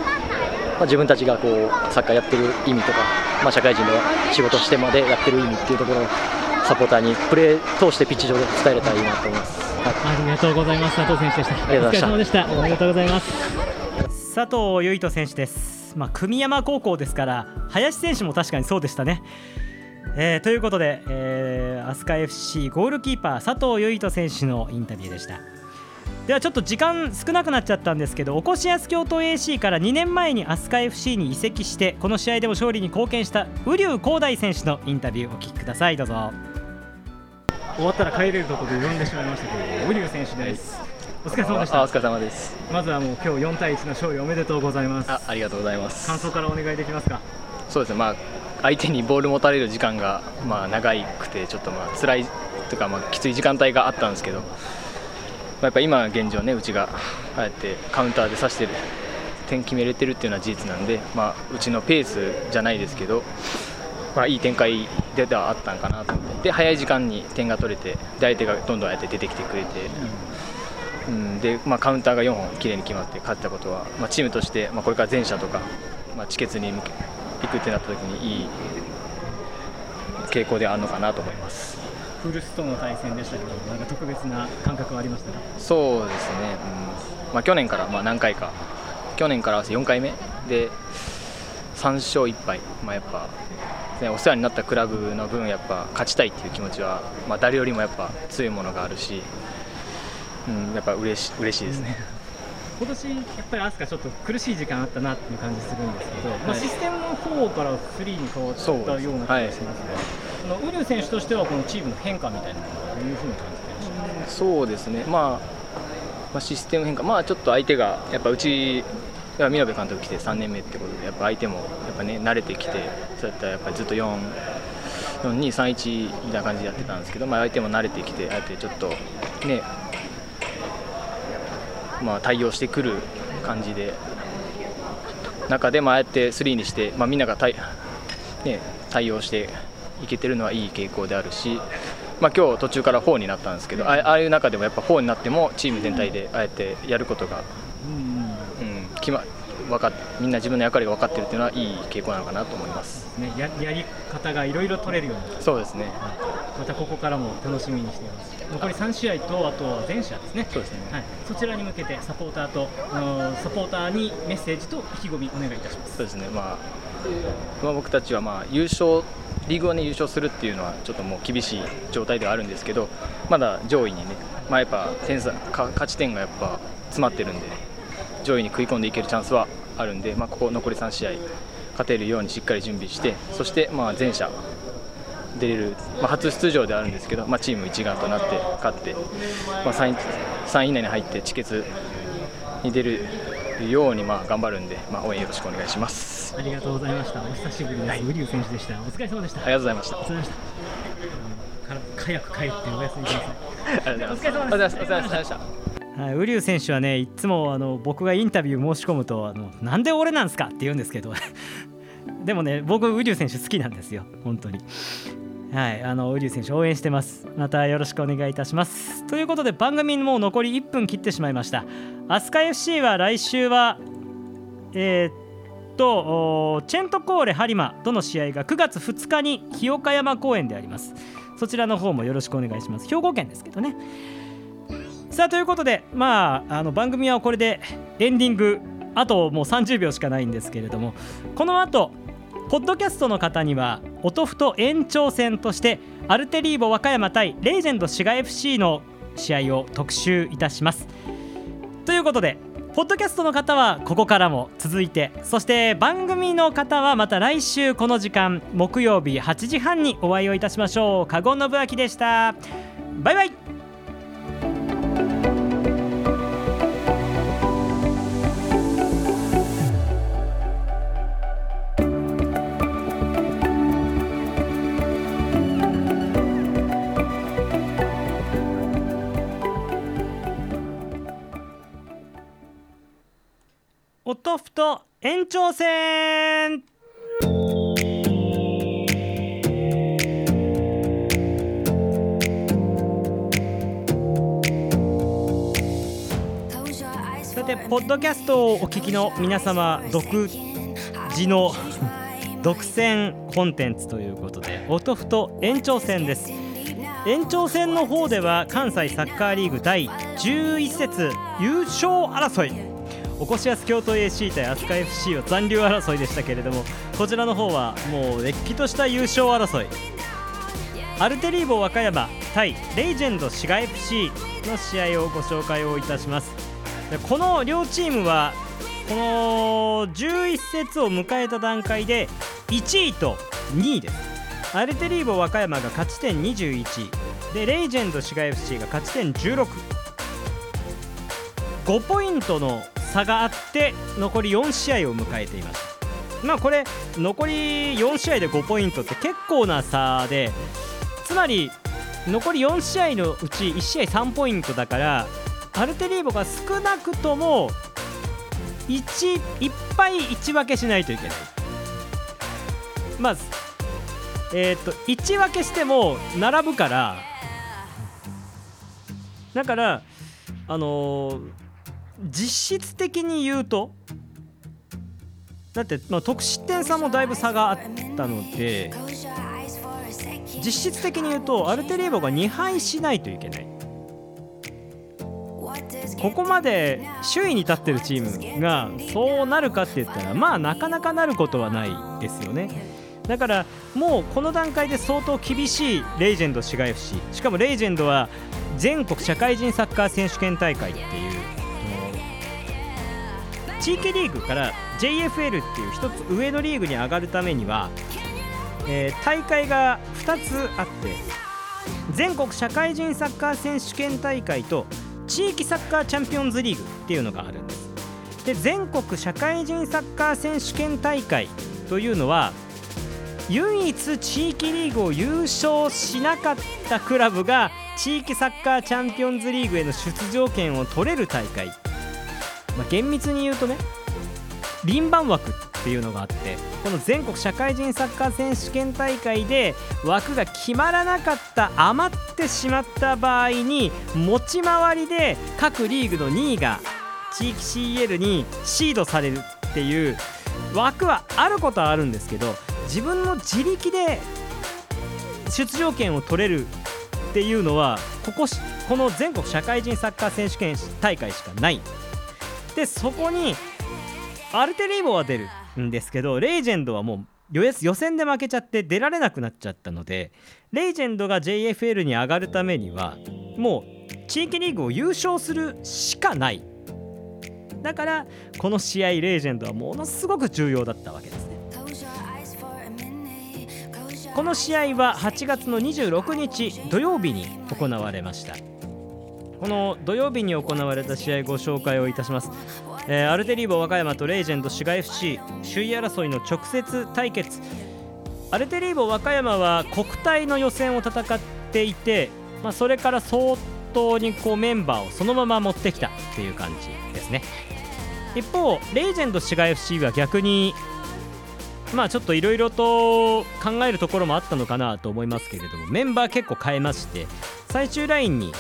[SPEAKER 5] まあ、自分たちがこうサッカーやってる意味とか、まあ、社会人では仕事してまでやってる意味っていうところをサポーターにプレー通してピッチ上で伝えれたらいいなと思います。はい
[SPEAKER 1] ありがとうございます佐藤選手でした。
[SPEAKER 5] ありがとうございました
[SPEAKER 1] お疲れ様でした。おめでとうございます。佐藤唯斗選手です。まあ組山高校ですから林選手も確かにそうでしたね。えーということで、えー、飛鳥 FC ゴールキーパー佐藤唯斗選手のインタビューでした。ではちょっと時間少なくなっちゃったんですけどおこしやす京都 AC から2年前に飛鳥 FC に移籍してこの試合でも勝利に貢献した瓜生光大選手のインタビューお聞きください。どうぞ。終わったら帰れるところで呼んでしまいましたけれども瓜生選手です。お疲れ様でした
[SPEAKER 6] あお疲れ様です。
[SPEAKER 1] まずはもう今日4対1の勝利おめでとうございます。
[SPEAKER 6] あありがとうございます。
[SPEAKER 1] 感想からお願いできますか？
[SPEAKER 6] そうですね。まあ相手にボール持たれる時間がまあ長くてちょっとまあ辛いとかまあきつい時間帯があったんですけど、まあ、やっぱ今現状ねうちがああやってカウンターで刺してる点決めれてるっていうのは事実なんで、まあ、うちのペースじゃないですけど、まあ、いい展開ではあったんかなと思ってで早い時間に点が取れて相手がどんどんやって出てきてくれて、うんでまあ、カウンターが4本きれいに決まって勝ったことは、まあ、チームとして、まあ、これから前者とか、まあ、地決に向け行くってなった時にいい傾向であるのかなと思います。
[SPEAKER 1] フルスとの対戦でしたけどなんか特別な感覚はありましたか？
[SPEAKER 6] そうですね、うん。まあ、去年からまあ何回か去年から合わせて4回目で3勝1敗、まあ、やっぱね、お世話になったクラブの分やっぱ勝ちたいっていう気持ちは、まあ、誰よりもやっぱ強いものがあるし、うん、やっぱ嬉し嬉しいですね。
[SPEAKER 1] 今年やっぱり飛鳥ちょっと苦しい時間あったなっていう感じするんですけど、はい、まあ、システムの4から3に変わったような気がしますね、はい、ウリュ選手としてはこのチームの変化みたいなのはどういうふうに感じてらっしゃる
[SPEAKER 6] そうですね、まあ、まあ、システム変化、まあ、ちょっと相手がやっぱうち宮部監督来て3年目ってことでやっぱ相手もやっぱ、ね、慣れてきてそうやったらやっぱりずっと4 4-2-3-1みたいな感じでやってたんですけど、まあ、相手も慣れてきてあえてちょっとねまあ、対応してくる感じで中でもああやって3にして、まあ、みんなが対,、ね、対応していけてるのはいい傾向であるし、まあ、今日途中から4になったんですけどああいう中でもやっぱ4になってもチーム全体でああやってやることが、うん、決ま分かみんな自分の役割が分かってるっていうのはいい傾向なのかなと思います、
[SPEAKER 1] ね、ややり方がいろいろ取れるよう
[SPEAKER 6] にそうですね。
[SPEAKER 1] またここからも楽しみにしています。残り3試合とあとは全試合ですね。
[SPEAKER 6] そうですね、
[SPEAKER 1] はい、そちらに向けてサポーターとサポーターにメッセージと意気込みお願いいたします。
[SPEAKER 6] そうですね。まあまあ、僕たちはまあ優勝リーグを、ね、優勝するっていうのはちょっともう厳しい状態ではあるんですけどまだ上位にね、まあ、やっぱ点差勝ち点がやっぱ詰まってるんで、上位に食い込んでいけるチャンスはあるんで、まあ、ここ残り3試合勝てるようにしっかり準備してそしてまあ全社出れる、まあ、初出場であるんですけど、まあ、チーム一丸となって勝って、まあ、3, 位3位以内に入って地決に出るようにまあ頑張るんで、まあ、応援よろしくお願いします。
[SPEAKER 1] ありがとうございました。お久しぶりです、はい、ウリュウ選手でした。お疲れ様でした。
[SPEAKER 6] ありがとうございました。
[SPEAKER 1] お疲れ様でした。早く帰ってお休みください。
[SPEAKER 6] お疲れ様でした。
[SPEAKER 1] はい、ウリュウ選手はねいつもあの僕がインタビュー申し込むとあのなんで俺なんですかって言うんですけど。でもね僕ウリュウ選手好きなんですよ。本当に。はい、あのウリュウ選手応援してます。またよろしくお願いいたします。ということで番組もう残り1分切ってしまいました。飛鳥 FC は来週はえー、っとチェントコーレ播磨との試合が9月2日に日岡山公園であります。そちらの方もよろしくお願いします。兵庫県ですけどね。さあということでまああの番組はこれでエンディングあともう30秒しかないんですけれどもこの後ポッドキャストの方には音ふと延長戦としてアルテリーボ和歌山対レジェンド滋賀 FC の試合を特集いたしますということでポッドキャストの方はここからも続いてそして番組の方はまた来週この時間木曜日8時半にお会いをいたしましょう。加護信明でした。バイバイ。とふと延長戦さてポッドキャストをお聞きの皆様独自の独占コンテンツということでおとふと延長戦です延長戦の方では関西サッカーリーグ第11節優勝争いおこしやす京都 AC 対飛鳥 FC は残留争いでしたけれどもこちらの方はもうれっきとした優勝争い。アルテリーボ和歌山対レイジェンド滋賀 FC の試合をご紹介をいたします。この両チームはこの11節を迎えた段階で1位と2位です。アルテリーボ和歌山が勝ち点21でレイジェンド滋賀 FC が勝ち点16 5ポイントの差があって残り4試合を迎えています。まあこれ残り4試合で5ポイントって結構な差でつまり残り4試合のうち1試合3ポイントだからアルテリーボが少なくとも 1, 1敗1分けしないといけない。まずえっ、と1分けしても並ぶからだからあのー実質的に言うとだって、まあ、得失点差もだいぶ差があったので実質的に言うとアルテリーボが2敗しないといけない。ここまで首位に立ってるチームがそうなるかって言ったらまあなかなかなることはないですよね。だからもうこの段階で相当厳しいレイジェンド滋賀 FC しかもレイジェンドは全国社会人サッカー選手権大会っていう地域リーグから JFL っていう一つ上のリーグに上がるためには、えー、大会が2つあって全国社会人サッカー選手権大会と地域サッカーチャンピオンズリーグっていうのがあるんです。で全国社会人サッカー選手権大会というのは唯一地域リーグを優勝しなかったクラブが地域サッカーチャンピオンズリーグへの出場権を取れる大会、まあ、厳密に言うとね輪番枠っていうのがあってこの全国社会人サッカー選手権大会で枠が決まらなかった余ってしまった場合に持ち回りで各リーグの2位が地域 CL にシードされるっていう枠はあることはあるんですけど自分の自力で出場権を取れるっていうのはこここの全国社会人サッカー選手権大会しかない。でそこにアルテリーボは出るんですけどレイジェンドはもう予選で負けちゃって出られなくなっちゃったのでレイジェンドが JFL に上がるためにはもう地域リーグを優勝するしかない。だからこの試合レイジェンドはものすごく重要だったわけですね。この試合は8月の26日土曜日に行われました。この土曜日に行われた試合ご紹介をいたします、えー、アルテリーボ和歌山とレイジェンド滋賀 FC 首位争いの直接対決。アルテリーボ和歌山は国体の予選を戦っていて、まあ、それから相当にこうメンバーをそのまま持ってきたっていう感じですね。一方レイジェンド滋賀 FC は逆にまあちょっといろいろと考えるところもあったのかなと思いますけれどもメンバー結構変えまして最終ラインに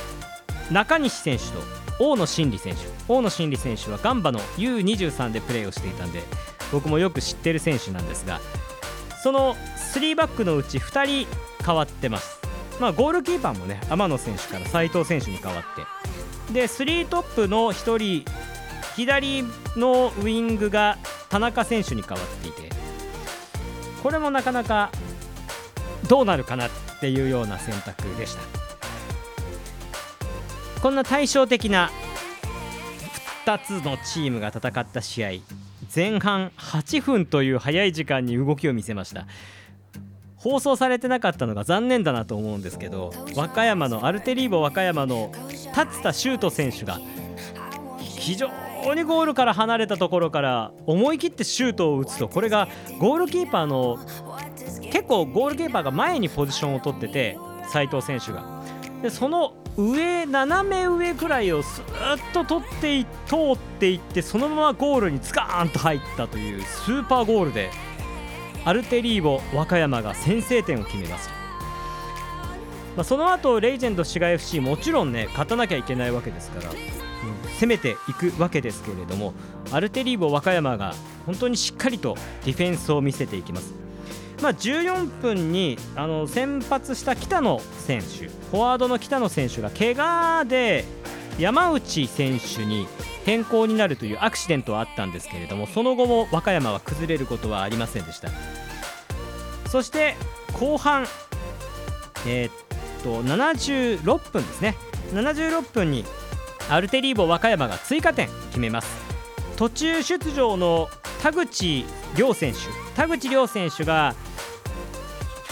[SPEAKER 1] 中西選手と大野真理選手大野真理選手はガンバの U23 でプレーをしていたんで僕もよく知ってる選手なんですがその3バックのうち2人変わってます。まあゴールキーパーもね天野選手から斉藤選手に変わって。で3トップの1人左のウイングが田中選手に変わっていてこれもなかなかどうなるかなっていうような選択でした。こんな対照的な2つのチームが戦った試合。前半8分という早い時間に動きを見せました。放送されてなかったのが残念だなと思うんですけど和歌山のアルテリーボ和歌山の達田修斗選手が非常にゴールから離れたところから思い切ってシュートを打つとこれがゴールキーパーの結構ゴールキーパーが前にポジションを取ってて斉藤選手が。でその上斜め上くらいをスーッと取って通っていってそのままゴールにズカーンと入ったというスーパーゴールでアルテリーボ和歌山が先制点を決めます、まあ、その後レイジェンド滋賀 FC もちろんね勝たなきゃいけないわけですからうん攻めていくわけですけれどもアルテリーボ和歌山が本当にしっかりとディフェンスを見せていきます。まあ、14分にあの先発した北野選手フォワードの北野選手が怪我で山内選手に変更になるというアクシデントはあったんですけれどもその後も和歌山は崩れることはありませんでした。そして後半えー、っと76分ですね。76分にアルテリーボ和歌山が追加点決めます。途中出場の田口亮選手田口亮選手が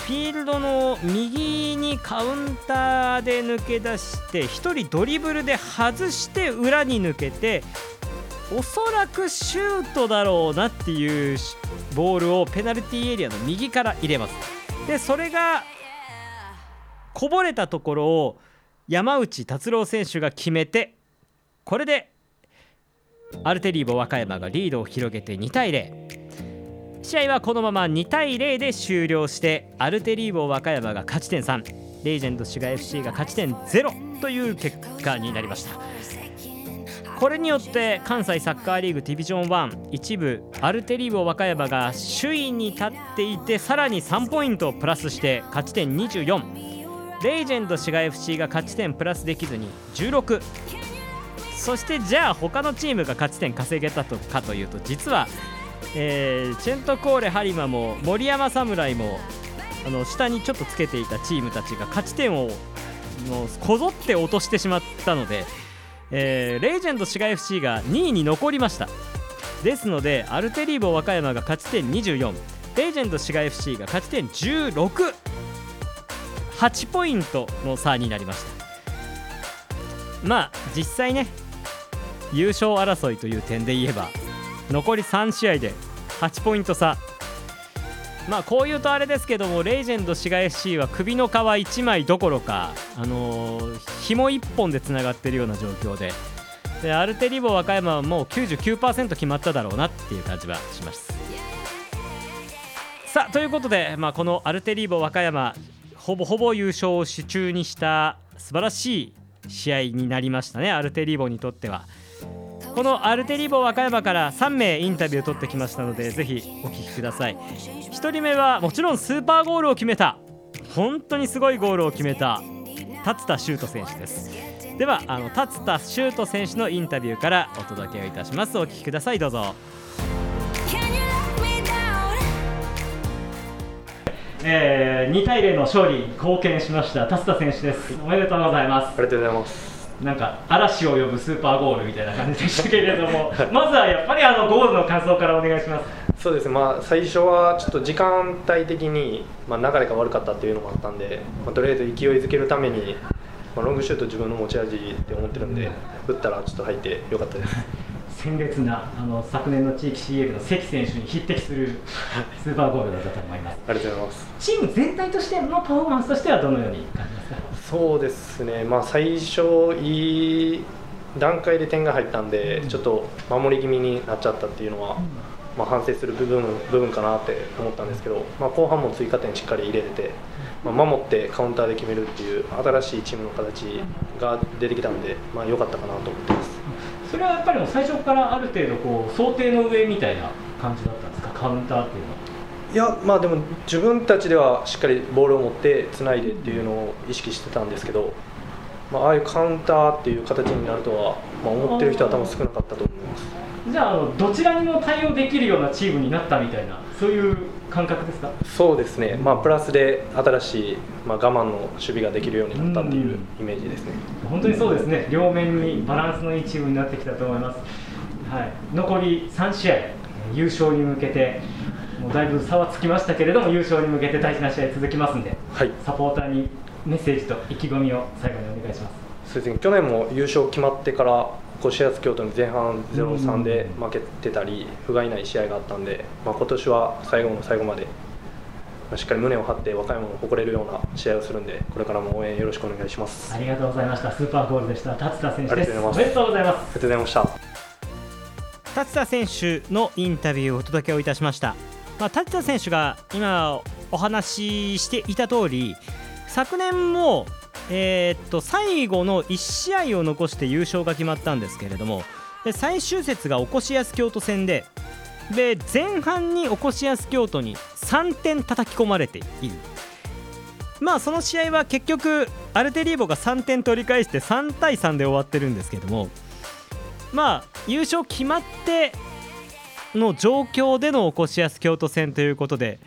[SPEAKER 1] フィールドの右にカウンターで抜け出して1人ドリブルで外して裏に抜けておそらくシュートだろうなっていうボールをペナルティーエリアの右から入れます。でそれがこぼれたところを山内達郎選手が決めてこれでアルテリーボ和歌山がリードを広げて2対0試合はこのまま2対0で終了してアルテリーボ和歌山が勝ち点3レイジェンド滋賀 FC が勝ち点0という結果になりました。これによって関西サッカーリーグディビジョン1一部アルテリーボ和歌山が首位に立っていてさらに3ポイントプラスして勝ち点24レイジェンド滋賀 FC が勝ち点プラスできずに16そしてじゃあ他のチームが勝ち点稼げたとかというと実はえーチェントコーレ播磨も森山侍もあの下にちょっとつけていたチームたちが勝ち点をもうこぞって落としてしまったので、えーレジェンド滋賀 FC が2位に残りました。ですのでアルテリーボ和歌山が勝ち点24レジェンド滋賀 FC が勝ち点168ポイントの差になりました。まあ実際ね優勝争いという点で言えば残り3試合で8ポイント差。まあこういうとあれですけどもレイジェンド滋賀 FC は首の皮1枚どころかあのー紐1本でつながっているような状況で。でアルテリボ和歌山はもう99%決まっただろうなっていう感じはします。さあということで、まあ、このアルテリーボ和歌山ほぼほぼ優勝を手中にした素晴らしい試合になりましたねアルテリーボにとっては。このアルテリーボ和歌山から3名インタビューを取ってきましたのでぜひお聞きください。1人目はもちろんスーパーゴールを決めた。本当にすごいゴールを決めた達田修斗選手です。ではあの達田修斗選手のインタビューからお届けをいたします。お聞きください。どうぞ?えー、2対0の勝利に貢献しました達田選手です、おめでとうございます。
[SPEAKER 7] ありがとうございます。
[SPEAKER 1] なんか嵐を呼ぶスーパーゴールみたいな感じでしたけれども まずはやっぱりあのゴールの感想からお願いします
[SPEAKER 7] そうですね、まあ、最初はちょっと時間帯的に、まあ、流れが悪かったっていうのもあったんで、まあ、とりあえず勢いづけるために、まあ、ロングシュート自分の持ち味って思ってるんで、打ったらちょっと入ってよかったです。
[SPEAKER 1] 鮮烈なあの昨年の地域 CL の関選手に匹敵するスーパーゴールだったと思います。
[SPEAKER 7] ありがとうございます。
[SPEAKER 1] チーム全体としてのパフォーマンスとしてはどのように感じますか？
[SPEAKER 7] そうですね、まあ、最初、いい段階で点が入ったんで、ちょっと守り気味になっちゃったっていうのは、まあ、反省する部分部分かなって思ったんですけど、まあ、後半も追加点しっかり入れれて、まあ、守ってカウンターで決めるっていう新しいチームの形が出てきたんで、まあ、良かったかなと思って。
[SPEAKER 1] それはやっぱりもう最初からある程度こう想定の上みたいな感じだったんですか？カウンターっていうのはい
[SPEAKER 7] やまあでも自分たちではしっかりボールを持ってつないでっていうのを意識してたんですけど、まあ、ああいうカウンターっていう形になるとは、まあ、思ってる人は多分少なかったと思います。
[SPEAKER 1] じゃああのどちらにも対応できるようなチームになったみたいなそういう感覚ですか？
[SPEAKER 7] そうですね、まあ、プラスで新しい、まあ、我慢の守備ができるようになったっていうイメージですね。
[SPEAKER 1] 本当にそうですね。両面にバランスのいいチームになってきたと思います、はい、残り3試合優勝に向けてもうだいぶ差はつきましたけれども優勝に向けて大事な試合続きますんで
[SPEAKER 7] はい。
[SPEAKER 1] サポーターにメッセージと意気込みを最後にお願いします。
[SPEAKER 7] そうですね。去年も優勝決まってから越谷京都に前半0-3で負けてたり不甲斐ない試合があったんで、まあ、今年は最後の最後まで、まあ、しっかり胸を張って和歌山を誇れるような試合をするんでこれからも応援よろしくお願いします。
[SPEAKER 1] ありがとうございました。スーパーゴールでした。達田選手です。
[SPEAKER 7] ありがとうございます。
[SPEAKER 1] おめでとうございます。
[SPEAKER 7] ありがとうございました。
[SPEAKER 1] 達田選手のインタビューをお届けをいたしました、まあ、達田選手が今お話ししていた通り昨年も、えーっと最後の1試合を残して優勝が決まったんですけれどもで最終節がおこしやす京都戦でで前半におこしやす京都に3点叩き込まれている。まあその試合は結局アルテリーボが3点取り返して3対3で終わってるんですけどもまあ優勝決まっての状況でのおこしやす京都戦ということで、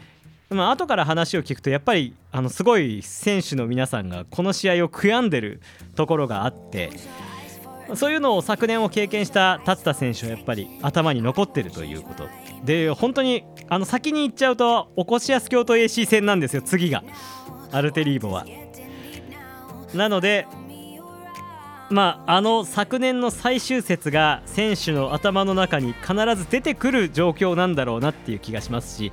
[SPEAKER 1] まあ後から話を聞くとやっぱりあのすごい選手の皆さんがこの試合を悔やんでるところがあってそういうのを昨年を経験した達田選手はやっぱり頭に残ってるということで本当にあの先に行っちゃうとおこしやす京都 AC 戦なんですよ次がアルテリーボは。なのでまあ、あの昨年の最終節が選手の頭の中に必ず出てくる状況なんだろうなっていう気がしますし、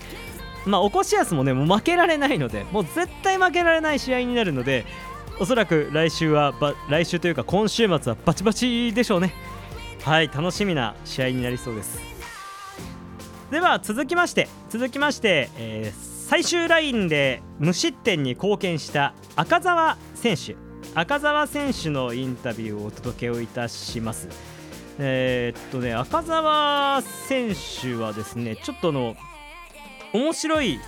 [SPEAKER 1] まあ、おこしやすもねもう負けられないのでもう絶対負けられない試合になるのでおそらく来週は来週というか今週末はバチバチでしょうね。はい楽しみな試合になりそうです。では続きまして続きまして、えー最終ラインで無失点に貢献した赤澤選手。赤澤選手のインタビューをお届けをいたします。えーっとね赤澤選手はですねちょっとの面白い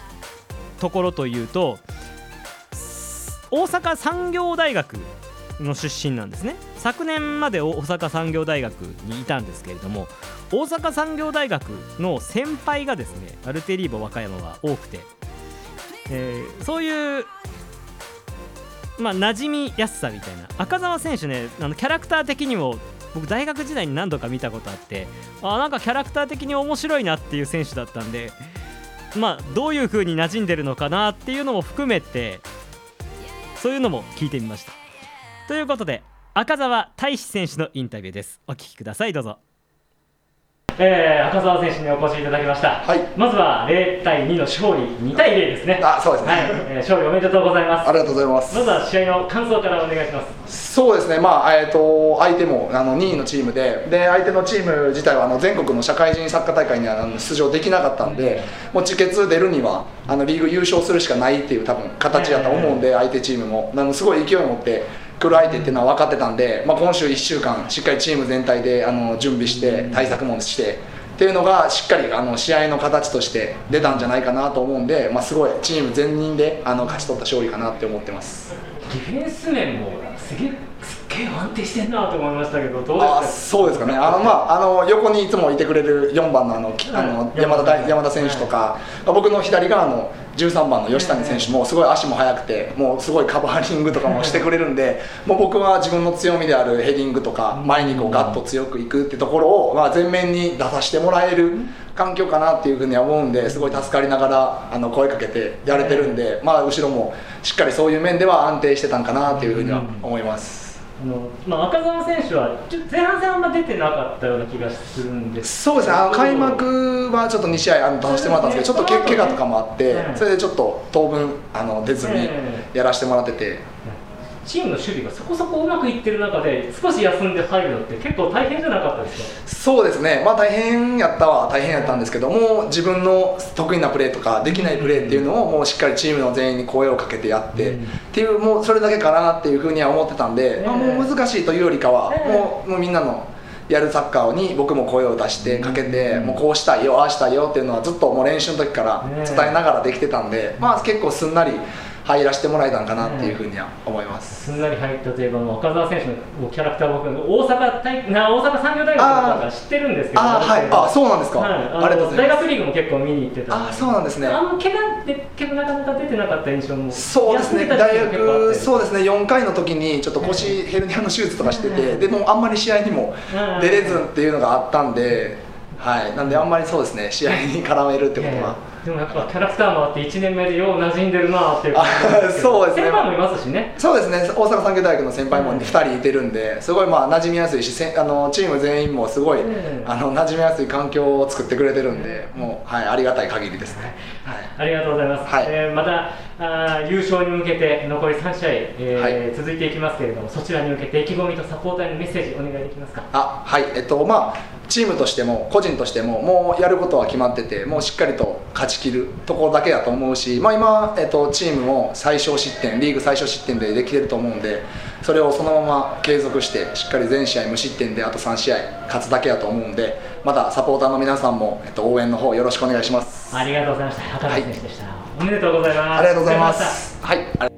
[SPEAKER 1] ところというと大阪産業大学の出身なんですね。昨年まで大阪産業大学にいたんですけれども大阪産業大学の先輩がですねアルテリーボ和歌山は多くて、えーそういうまあ馴染みやすさみたいな赤澤選手ねあのキャラクター的にも僕大学時代に何度か見たことあってあなんかキャラクター的に面白いなっていう選手だったんでまあどういう風に馴染んでるのかなっていうのも含めてそういうのも聞いてみました。ということで赤澤大志選手のインタビューです。お聞きくださいどうぞ。えー、赤澤選手にお越しいただきました、
[SPEAKER 8] はい。
[SPEAKER 1] まずは0対2の勝利2対0ですね。
[SPEAKER 8] あそうですね。
[SPEAKER 1] はい、えー勝利おめでとうございます。
[SPEAKER 8] ありがとうございます。
[SPEAKER 1] まずは試合の感想からお願いします。
[SPEAKER 8] そうですね、まあえー、と相手もあの2位のチームでで、相手のチーム自体はあの全国の社会人サッカー大会にはあの出場できなかったんで、もうチケット出るにはあのリーグ優勝するしかないっていう多分形だと思うんで、相手チームも、あのすごい勢いを持って来る相手っていうのは分かってたんで、まあ、今週1週間、しっかりチーム全体であの準備して、対策もして。っていうのがしっかりあの試合の形として出たんじゃないかなと思うんで、まあ、すごいチーム全員であの勝ち取った勝利かなって思ってます。
[SPEAKER 1] ディフェンス面もすげげえ安定してんなと思いましたけどどう
[SPEAKER 8] あ
[SPEAKER 1] ですか？
[SPEAKER 8] そうですかね、あのまあ、あの横にいつもいてくれる4番のあのきあの山田大山田選手とか、僕の左側の13番の吉谷選手もすごい足も速くて、もうすごいカバーリングとかもしてくれるんで、もう僕は自分の強みであるヘディングとか、前にこうガッと強くいくってところを、まあ、前面に出させてもらえる環境かなっていうふうには思うんで、すごい助かりながらあの声かけてやれてるんで、まあ、後ろもしっかりそういう面では安定してたんかなっていうふうには思います。
[SPEAKER 1] あのまあ、赤澤選手は前半戦あんま出てなかったような気がするんです。
[SPEAKER 8] そうですね。あの開幕はちょっと2試合あの出させてもらったんですけど、ちょっとけ怪我とかもあって
[SPEAKER 1] うん、
[SPEAKER 8] それでちょっと当分あの出ずにやらせてもらってて、
[SPEAKER 1] チームの守備がそこそこうまくいってる中で少し休んで入るのって結構大変じゃなかったですか？
[SPEAKER 8] そうですね、まあ、大変やったは大変やったんですけども、自分の得意なプレーとか、できないプレーっていうのを、もうしっかりチームの全員に声をかけてやって、っていう、もうそれだけかなっていうふうには思ってたんで、まあ、もう難しいというよりかは、もうもうみんなの。やるサッカーに僕も声を出してかけて、もうこうしたいよああしたいよっていうのはずっともう練習の時から伝えながらできてたんで、まあ結構すんなり入らせてもらえたんかなっていうふうには思います。
[SPEAKER 1] すんなり入ったといえばもう赤澤選手のキャラクター僕大阪大な大阪産業大学とか知ってるんですけど
[SPEAKER 8] あーはい。あそうなんですか。
[SPEAKER 1] はい。
[SPEAKER 8] あ
[SPEAKER 1] 大学リーグも結構見に行ってた
[SPEAKER 8] あそうなんですね。
[SPEAKER 1] あの怪我で結構なかなか出てなかった印象も。
[SPEAKER 8] そうですね。大学そうですね。4回の時にちょっと腰ヘルニアの手術とかしててでもうあんまり試合にも出れずっていうのがあったんではい。なんであんまりそうですね。試合に絡めるってことは
[SPEAKER 1] でもやっぱキャラクターもあって1年目でよう馴染んでるなっていう感じ
[SPEAKER 8] そうですね。
[SPEAKER 1] 先輩もいますしね。
[SPEAKER 8] そうですね。大阪産業大学の先輩も2人いてるんですごいまあ馴染みやすいしせあのチーム全員もすごいあの馴染みやすい環境を作ってくれてるんでもうはいありがたい限りですね。
[SPEAKER 1] ありがとうございます、えーまたあー優勝に向けて残り3試合、えー続いていきますけれどもそちらに向けて意気込みとサポーターへのメッセージお願いできますか？
[SPEAKER 8] あはい。えっとまあチームとしても個人としてももうやることは決まっててもうしっかりと勝ち切るところだけだと思うし、まあ、今、えっと、チームも最小失点リーグ最小失点でできてると思うんでそれをそのまま継続してしっかり全試合無失点であと3試合勝つだけだと思うんでまたサポーターの皆さんも、えっと、応援の方よろしくお願いします。
[SPEAKER 1] ありがとうございました。赤澤選手でした、おめでとうございます。
[SPEAKER 8] ありがとうございます。はい。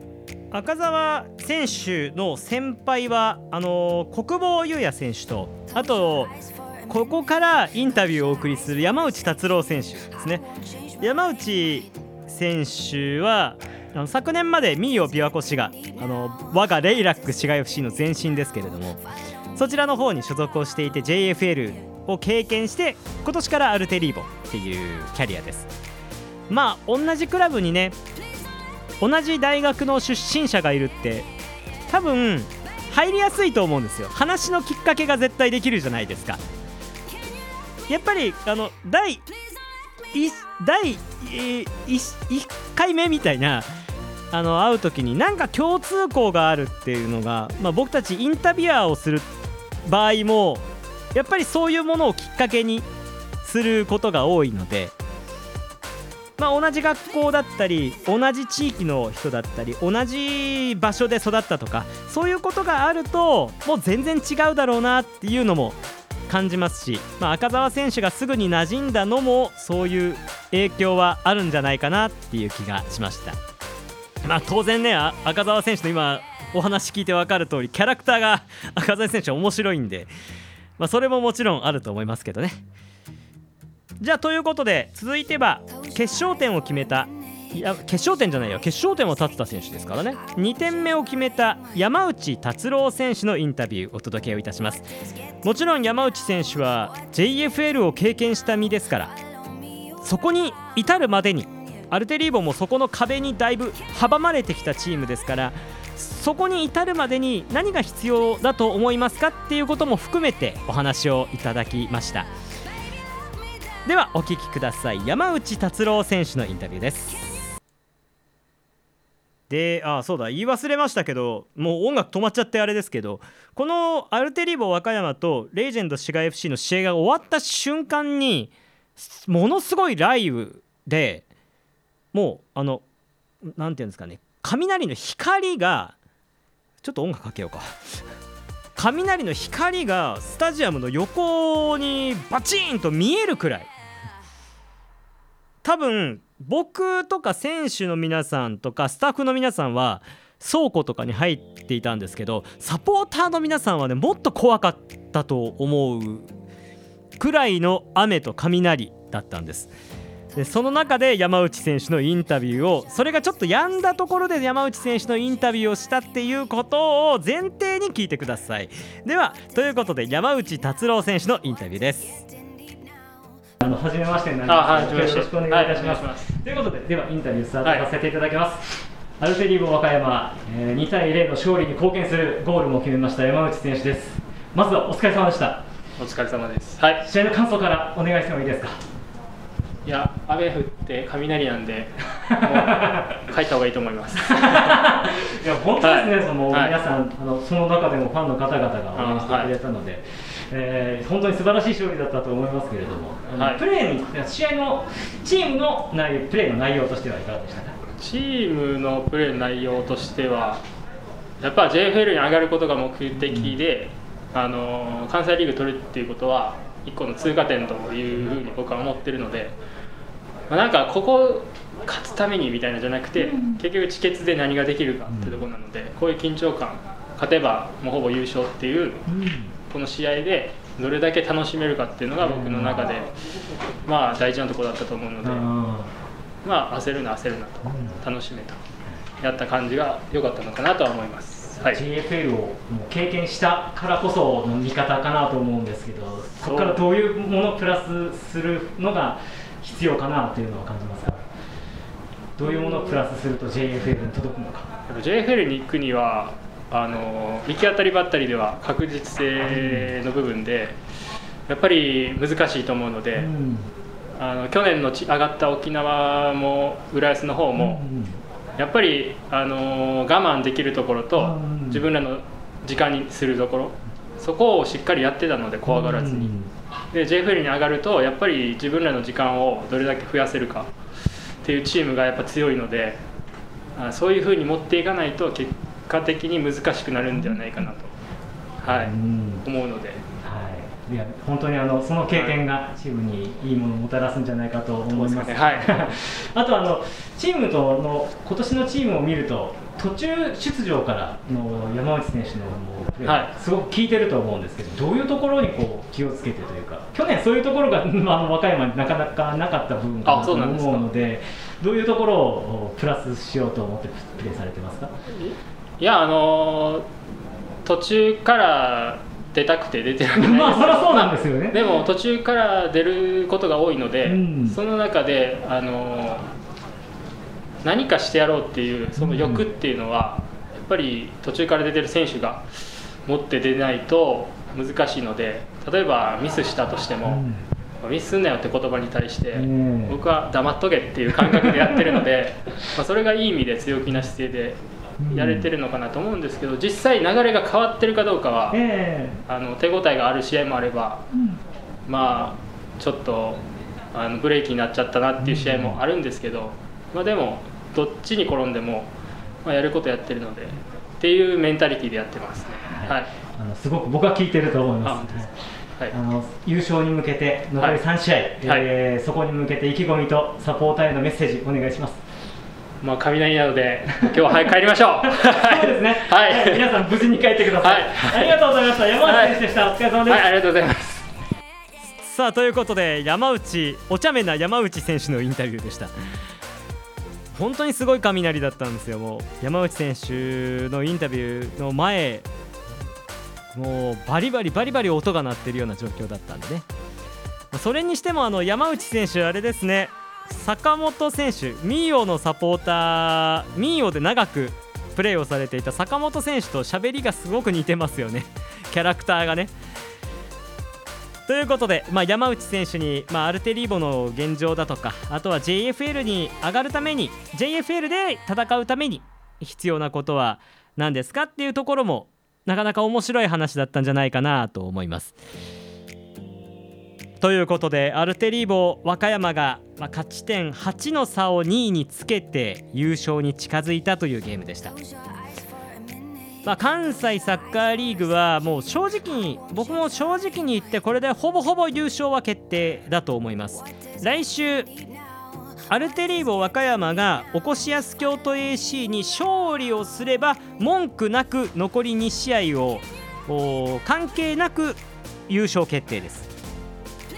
[SPEAKER 1] 赤澤選手の先輩はあのー国防優也選手とあとここからインタビューをお送りする山内達郎選手ですね。山内選手は昨年までミーオ琵琶湖市があの我がレイラック市街 FC の前身ですけれどもそちらの方に所属をしていて JFL を経験して今年からアルテリーボっていうキャリアです。まあ同じクラブにね同じ大学の出身者がいるって多分入りやすいと思うんですよ。話のきっかけが絶対できるじゃないですか。やっぱりあの第第1回目みたいなあの会う時になんか共通項があるっていうのが、まあ、僕たちインタビュアーをする場合もやっぱりそういうものをきっかけにすることが多いのでまあ、同じ学校だったり同じ地域の人だったり同じ場所で育ったとかそういうことがあるともう全然違うだろうなっていうのも感じますし、まあ、赤澤選手がすぐに馴染んだのもそういう影響はあるんじゃないかなっていう気がしました。まあ、当然ね赤澤選手の今お話聞いて分かる通りキャラクターが 赤澤選手は面白いんで、まあ、それももちろんあると思いますけどね。じゃあということで続いては決勝点を決めたいや決勝点じゃないよ。決勝点を立てた選手ですからね。2点目を決めた山内達郎選手のインタビューお届けをいたします。もちろん山内選手は JFL を経験した身ですからそこに至るまでにアルテリーボもそこの壁にだいぶ阻まれてきたチームですからそこに至るまでに何が必要だと思いますかっていうことも含めてお話をいただきました。ではお聞きください。山内達郎選手のインタビューです。であそうだ言い忘れましたけどもう音楽止まっちゃってあれですけどこのアルテリーボ和歌山とレジェンド滋賀 FC の試合が終わった瞬間にものすごい雷雨でもうあのなんていうんですかね雷の光がちょっと音楽かけようか。雷の光がスタジアムの横にバチーンと見えるくらい。多分僕とか選手の皆さんとかスタッフの皆さんは倉庫とかに入っていたんですけどサポーターの皆さんはねもっと怖かったと思うくらいの雨と雷だったんです。でその中で山内選手のインタビューをそれがちょっと止んだところで山内選手のインタビューをしたっていうことを前提に聞いてください。ではということで山内達郎選手のインタビューです。の初めましてになります。
[SPEAKER 4] はい
[SPEAKER 1] よろしくお願いいたします,、
[SPEAKER 4] はい
[SPEAKER 1] ということでではインタビュースタートさせていただきます、アルテリーボ和歌山、えー2対0の勝利に貢献するゴールも決めました山内選手です。まずはお疲れ様でした。
[SPEAKER 4] お疲れ様です。はい。
[SPEAKER 1] 試合の感想からお願いしてもいいですか？
[SPEAKER 4] いや雨降って雷なんで もう帰った方がいいと思います。
[SPEAKER 1] いや本当ですね、
[SPEAKER 4] はい。
[SPEAKER 1] その
[SPEAKER 4] はい
[SPEAKER 1] 皆さんあのその中でもファンの方々が応援してくれたので、えー本当に素晴らしい勝利だったと思いますけれども、
[SPEAKER 4] はい。
[SPEAKER 1] プレーに試合のチームの内容プレーの内容としてはいかがでしたか？
[SPEAKER 4] チームのプレーの内容としてはやっぱ JFL に上がることが目的で、あの関西リーグ取るっていうことは一個の通過点というふうに僕は思ってるので、まあ、なんかここ勝つためにみたいなのじゃなくて、結局、帰結で何ができるかってところなので、こういう緊張感勝てばもうほぼ優勝っていうこの試合でどれだけ楽しめるかっていうのが僕の中で、まあ、大事なところだったと思うので。まあ焦るな焦るなと楽しめとやった感じが良かったのかなとは思います。はい、
[SPEAKER 1] JFL を経験したからこその見方かなと思うんですけどそこからどういうものをプラスするのが必要かなというのは感じますか？どういうものをプラスすると JFL に届くのか。
[SPEAKER 4] JFL に行くにはあの行き当たりばったりでは確実性の部分でやっぱり難しいと思うので、あの去年のち上がった沖縄も浦安の方も、やっぱり、あの我慢できるところと、自分らの時間にするところそこをしっかりやってたので怖がらずに、で JFL に上がるとやっぱり自分らの時間をどれだけ増やせるかっていうチームがやっぱ強いのであそういうふうに持っていかないと結果的に難しくなるんではないかなと、はい。思うので。
[SPEAKER 1] い。や本当にあのその経験がチームにいいものをもたらすんじゃないかと思います。
[SPEAKER 4] はい。
[SPEAKER 1] あとあのチームとの今年のチームを見ると途中出場からの山内選手のプレー
[SPEAKER 4] はい。
[SPEAKER 1] すごく効いてると思うんですけど、どういうところにこう気をつけてというか去年そういうところが、まあ、あの和歌山になかなかなかった部分かなと思うのでどういうところをプラスしようと思ってプレーされてますか？
[SPEAKER 4] いやあのー途中から出たくて出てる
[SPEAKER 1] まあそりゃそうなんですよね。
[SPEAKER 4] でも途中から出ることが多いので、
[SPEAKER 1] うん。
[SPEAKER 4] その中であのー何かしてやろうっていうその欲っていうのは、やっぱり途中から出てる選手が持って出ないと難しいので例えばミスしたとしても、ミスすんなよって言葉に対して、僕は黙っとけっていう感覚でやってるので まあそれがいい意味で強気な姿勢でやれてるのかなと思うんですけど実際流れが変わってるかどうかは、
[SPEAKER 1] え
[SPEAKER 4] あの手応えがある試合もあれば、まあちょっとあのブレーキになっちゃったなっていう試合もあるんですけど、まあ、でもどっちに転んでも、まあ、やることやってるのでっていうメンタリティーでやってますね。はい。
[SPEAKER 1] あのすごく僕は効いてると思います。あの優勝に向けて残り3試合、えーそこに向けて意気込みとサポーターへのメッセージお願いします。
[SPEAKER 4] まあ雷なので今日は早く帰りましょう。
[SPEAKER 1] そうですね。
[SPEAKER 4] はい
[SPEAKER 1] 皆さん無事に帰ってください。ありがとうございました。山内選手でした。お疲れ様です。
[SPEAKER 4] はい、ありがとうございます。
[SPEAKER 1] さあということで山内お茶目な山内選手のインタビューでした本当にすごい雷だったんですよもう山内選手のインタビューの前もうバリバリバリバリ音が鳴ってるような状況だったんでねそれにしてもあの山内選手あれですね坂本選手ミーオのサポーターミーオで長くプレーをされていた坂本選手と喋りがすごく似てますよね キャラクターがねということで、まあ、山内選手に、まあ、アルテリーボの現状だとかあとは JFL に上がるために JFL で戦うために必要なことは何ですかっていうところもなかなか面白い話だったんじゃないかなと思います。ということでアルテリーボ和歌山が、まあ、勝ち点8の差を2位につけて優勝に近づいたというゲームでした。まあ、関西サッカーリーグはもう正直に僕も正直に言ってこれでほぼほぼ優勝は決定だと思います来週アルテリーボ和歌山がおこしやす京都 AC に勝利をすれば文句なく残り2試合を関係なく優勝決定です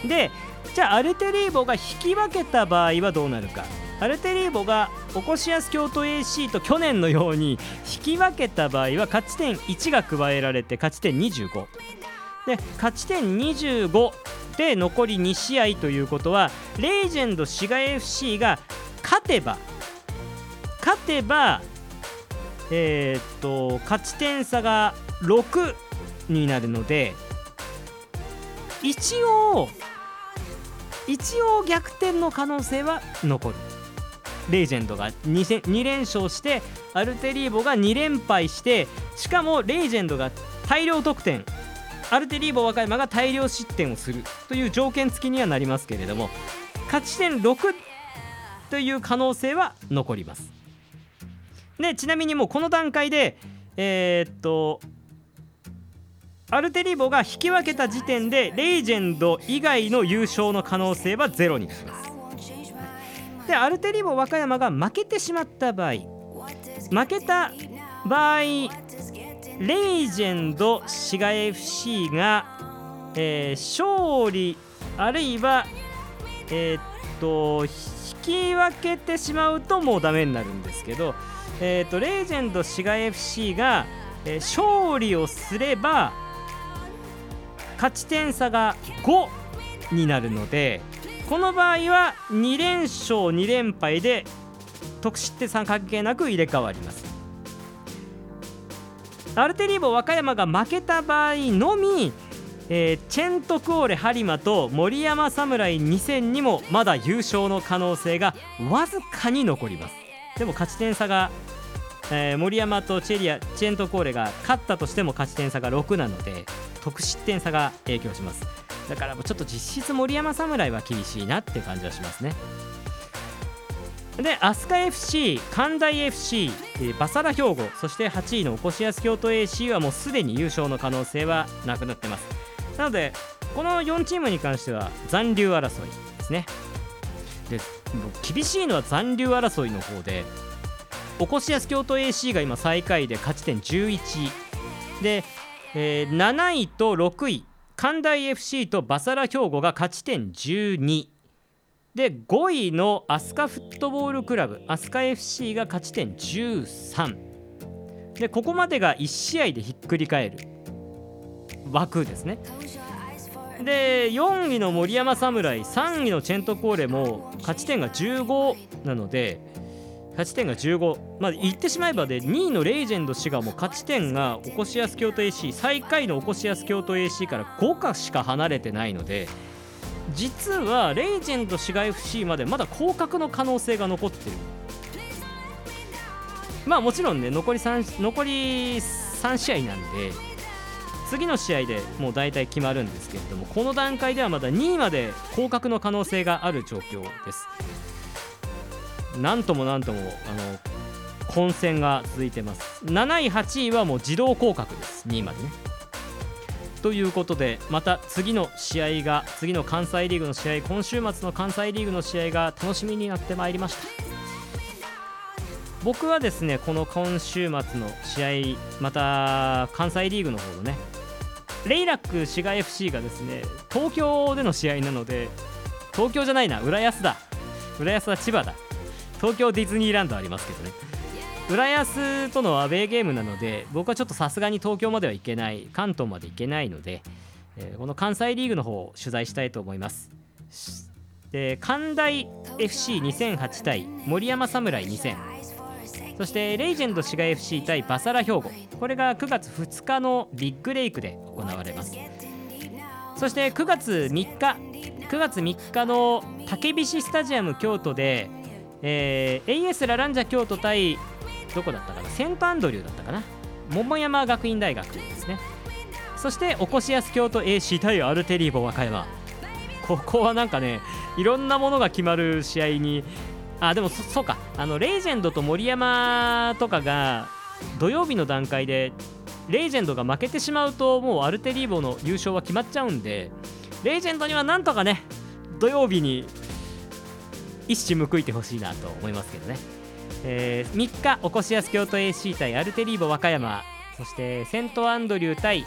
[SPEAKER 1] でじゃあアルテリーボが引き分けた場合はどうなるか。アルテリーボがおこしやす京都 AC と去年のように引き分けた場合は勝ち点1が加えられて勝ち点25で勝ち点25で残り2試合ということはレジェンド滋賀 FC が勝てば勝てばえーっと勝ち点差が6になるので一応一応逆転の可能性は残る。レジェンドが 2, 2連勝してアルテリーボが2連敗してしかもレジェンドが大量得点。アルテリーボ和歌山が大量失点をする。という条件付きにはなりますけれども勝ち点6という可能性は残ります。でちなみにもうこの段階でえーっとアルテリーボが引き分けた時点でレイジェンド以外の優勝の可能性はゼロになります。でアルテリーボ和歌山が負けてしまった場合負けた場合レイジェンド滋賀 FC が、えー勝利あるいはえーっと引き分けてしまうともうダメになるんですけど、えーっとレイジェンド滋賀 FC が、えー勝利をすれば勝ち点差が5になるのでこの場合は2連勝2連敗で得失点差関係なく入れ替わります。アルテリーボ和歌山が負けた場合のみ、えーチェントクオーレ播磨と森山侍2戦にもまだ優勝の可能性がわずかに残ります。でも勝ち点差が、えー森山とチェリアチェントクオーレが勝ったとしても勝ち点差が6なので得失点差が影響します。だからもうちょっと実質森山侍は厳しいなって感じはしますね。で飛鳥 FC 関大 FC えーバサラ兵庫そして8位のおこしやす京都 AC はもうすでに優勝の可能性はなくなってます。なのでこの4チームに関しては残留争いですね。で厳しいのは残留争いの方でおこしやす京都 AC が今最下位で勝ち点11で、えー7位と6位関大 FC とバサラ兵庫が勝ち点12で5位の飛鳥フットボールクラブ飛鳥 FC が勝ち点13でここまでが1試合でひっくり返る。枠ですね。で4位の森山侍3位のチェントコーレも勝ち点が15なので勝ち点が15まあ言ってしまえばで2位のレイジェンド滋賀も勝ち点がおこしやす京都 AC 最下位のおこしやす京都 AC から5かしか離れてないので実はレイジェンド滋賀 FC までまだ降格の可能性が残ってる。まあもちろんね残り 3, 残り3試合なんで次の試合でもう大体決まるんですけれどもこの段階ではまだ2位まで降格の可能性がある状況です。なんともなんともあの混戦が続いてます。7位8位はもう自動降格です。2位までね。ということでまた次の試合が次の関西リーグの試合今週末の関西リーグの試合が楽しみになってまいりました。僕はですねこの今週末の試合また関西リーグの方のねレイラック滋賀 FC がですね東京での試合なので東京じゃないな浦安だ。浦安は千葉だ。東京ディズニーランドありますけどね。浦安とのアウェーゲームなので僕はちょっとさすがに東京までは行けない関東まで行けないので、えーこの関西リーグの方を取材したいと思います。で関大 FC2008 対森山侍2000そしてレイジェンド滋賀 FC 対バサラ兵庫。これが9月2日のビッグレイクで行われます。そして9月3日9月3日の竹菱スタジアム京都で、えー AS ラランジャ京都対どこだったかな？セントアンドリューだったかな？桃山学院大学ですね。そしておこしやす京都 AC 対アルテリーボ和歌山ここはなんかねいろんなものが決まる試合にあでもそそうか。あのレジェンドと森山とかが土曜日の段階でレジェンドが負けてしまうともうアルテリーボの優勝は決まっちゃうんでレジェンドにはなんとかね土曜日に一矢報いてほしいなと思いますけどね、えー3日おこしやす京都 AC 対アルテリーボ和歌山。そしてセントアンドリュー対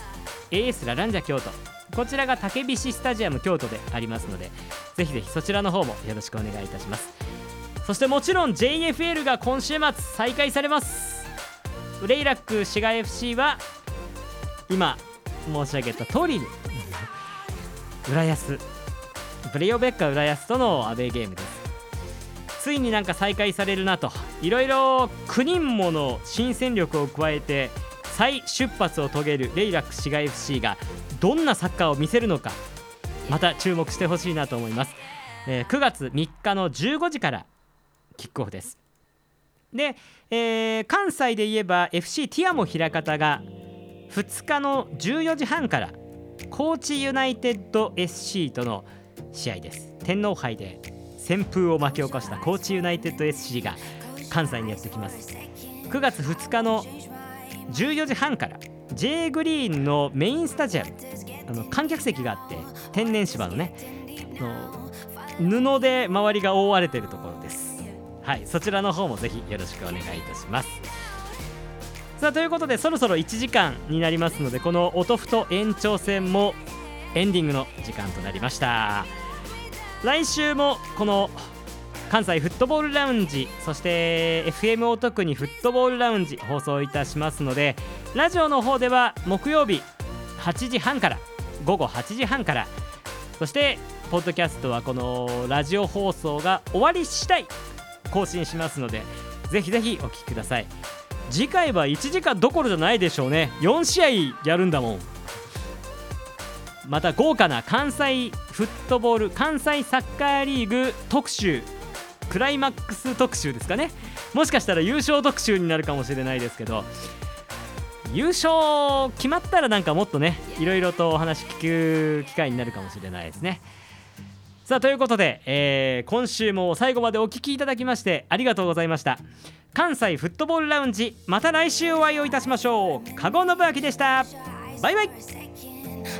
[SPEAKER 1] AS ラランジャ京都。こちらが竹菱スタジアム京都でありますのでぜひぜひそちらの方もよろしくお願いいたします。そしてもちろん JFL が今週末再開されます。レイラック滋賀 FC は今申し上げた通りに浦安。ブレイオベッカ浦安とのアウェーゲームです。ついになんか再開されるなと。いろいろ9人もの新戦力を加えて再出発を遂げるレイラック滋賀 FC がどんなサッカーを見せるのかまた注目してほしいなと思います、えー9月3日の15時からキックオフです。で、えー関西で言えば FC ティアモ枚方が2日の14時半から高知ユナイテッド SC との試合です。天皇杯で旋風を巻き起こした高知ユナイテッド SC が関西にやってきます。9月2日の14時半から J グリーンのメインスタジアムあの観客席があって天然芝のねの布で周りが覆われているところです。はいそちらの方もぜひよろしくお願いいたします。さあということでそろそろ1時間になりますのでこの音ふと延長戦もエンディングの時間となりました。来週もこの関西フットボールラウンジそして FM お得にフットボールラウンジ放送いたしますのでラジオの方では木曜日8時半から午後8時半からそしてポッドキャストはこのラジオ放送が終わり次第更新しますのでぜひぜひお聞きください。次回は1時間どころじゃないでしょうね。4試合やるんだもん。また豪華な関西フットボール関西サッカーリーグ特集クライマックス特集ですかね。もしかしたら優勝特集になるかもしれないですけど。優勝決まったらなんかもっとねいろいろとお話聞く機会になるかもしれないですね。さあということで、えー今週も最後までお聞きいただきましてありがとうございました。関西フットボールラウンジまた来週お会いをいたしましょう。加護信明でした。バイバイ。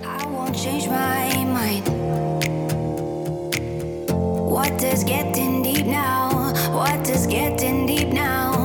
[SPEAKER 9] I won't change my mind. What does getting deep now? What does getting deep now?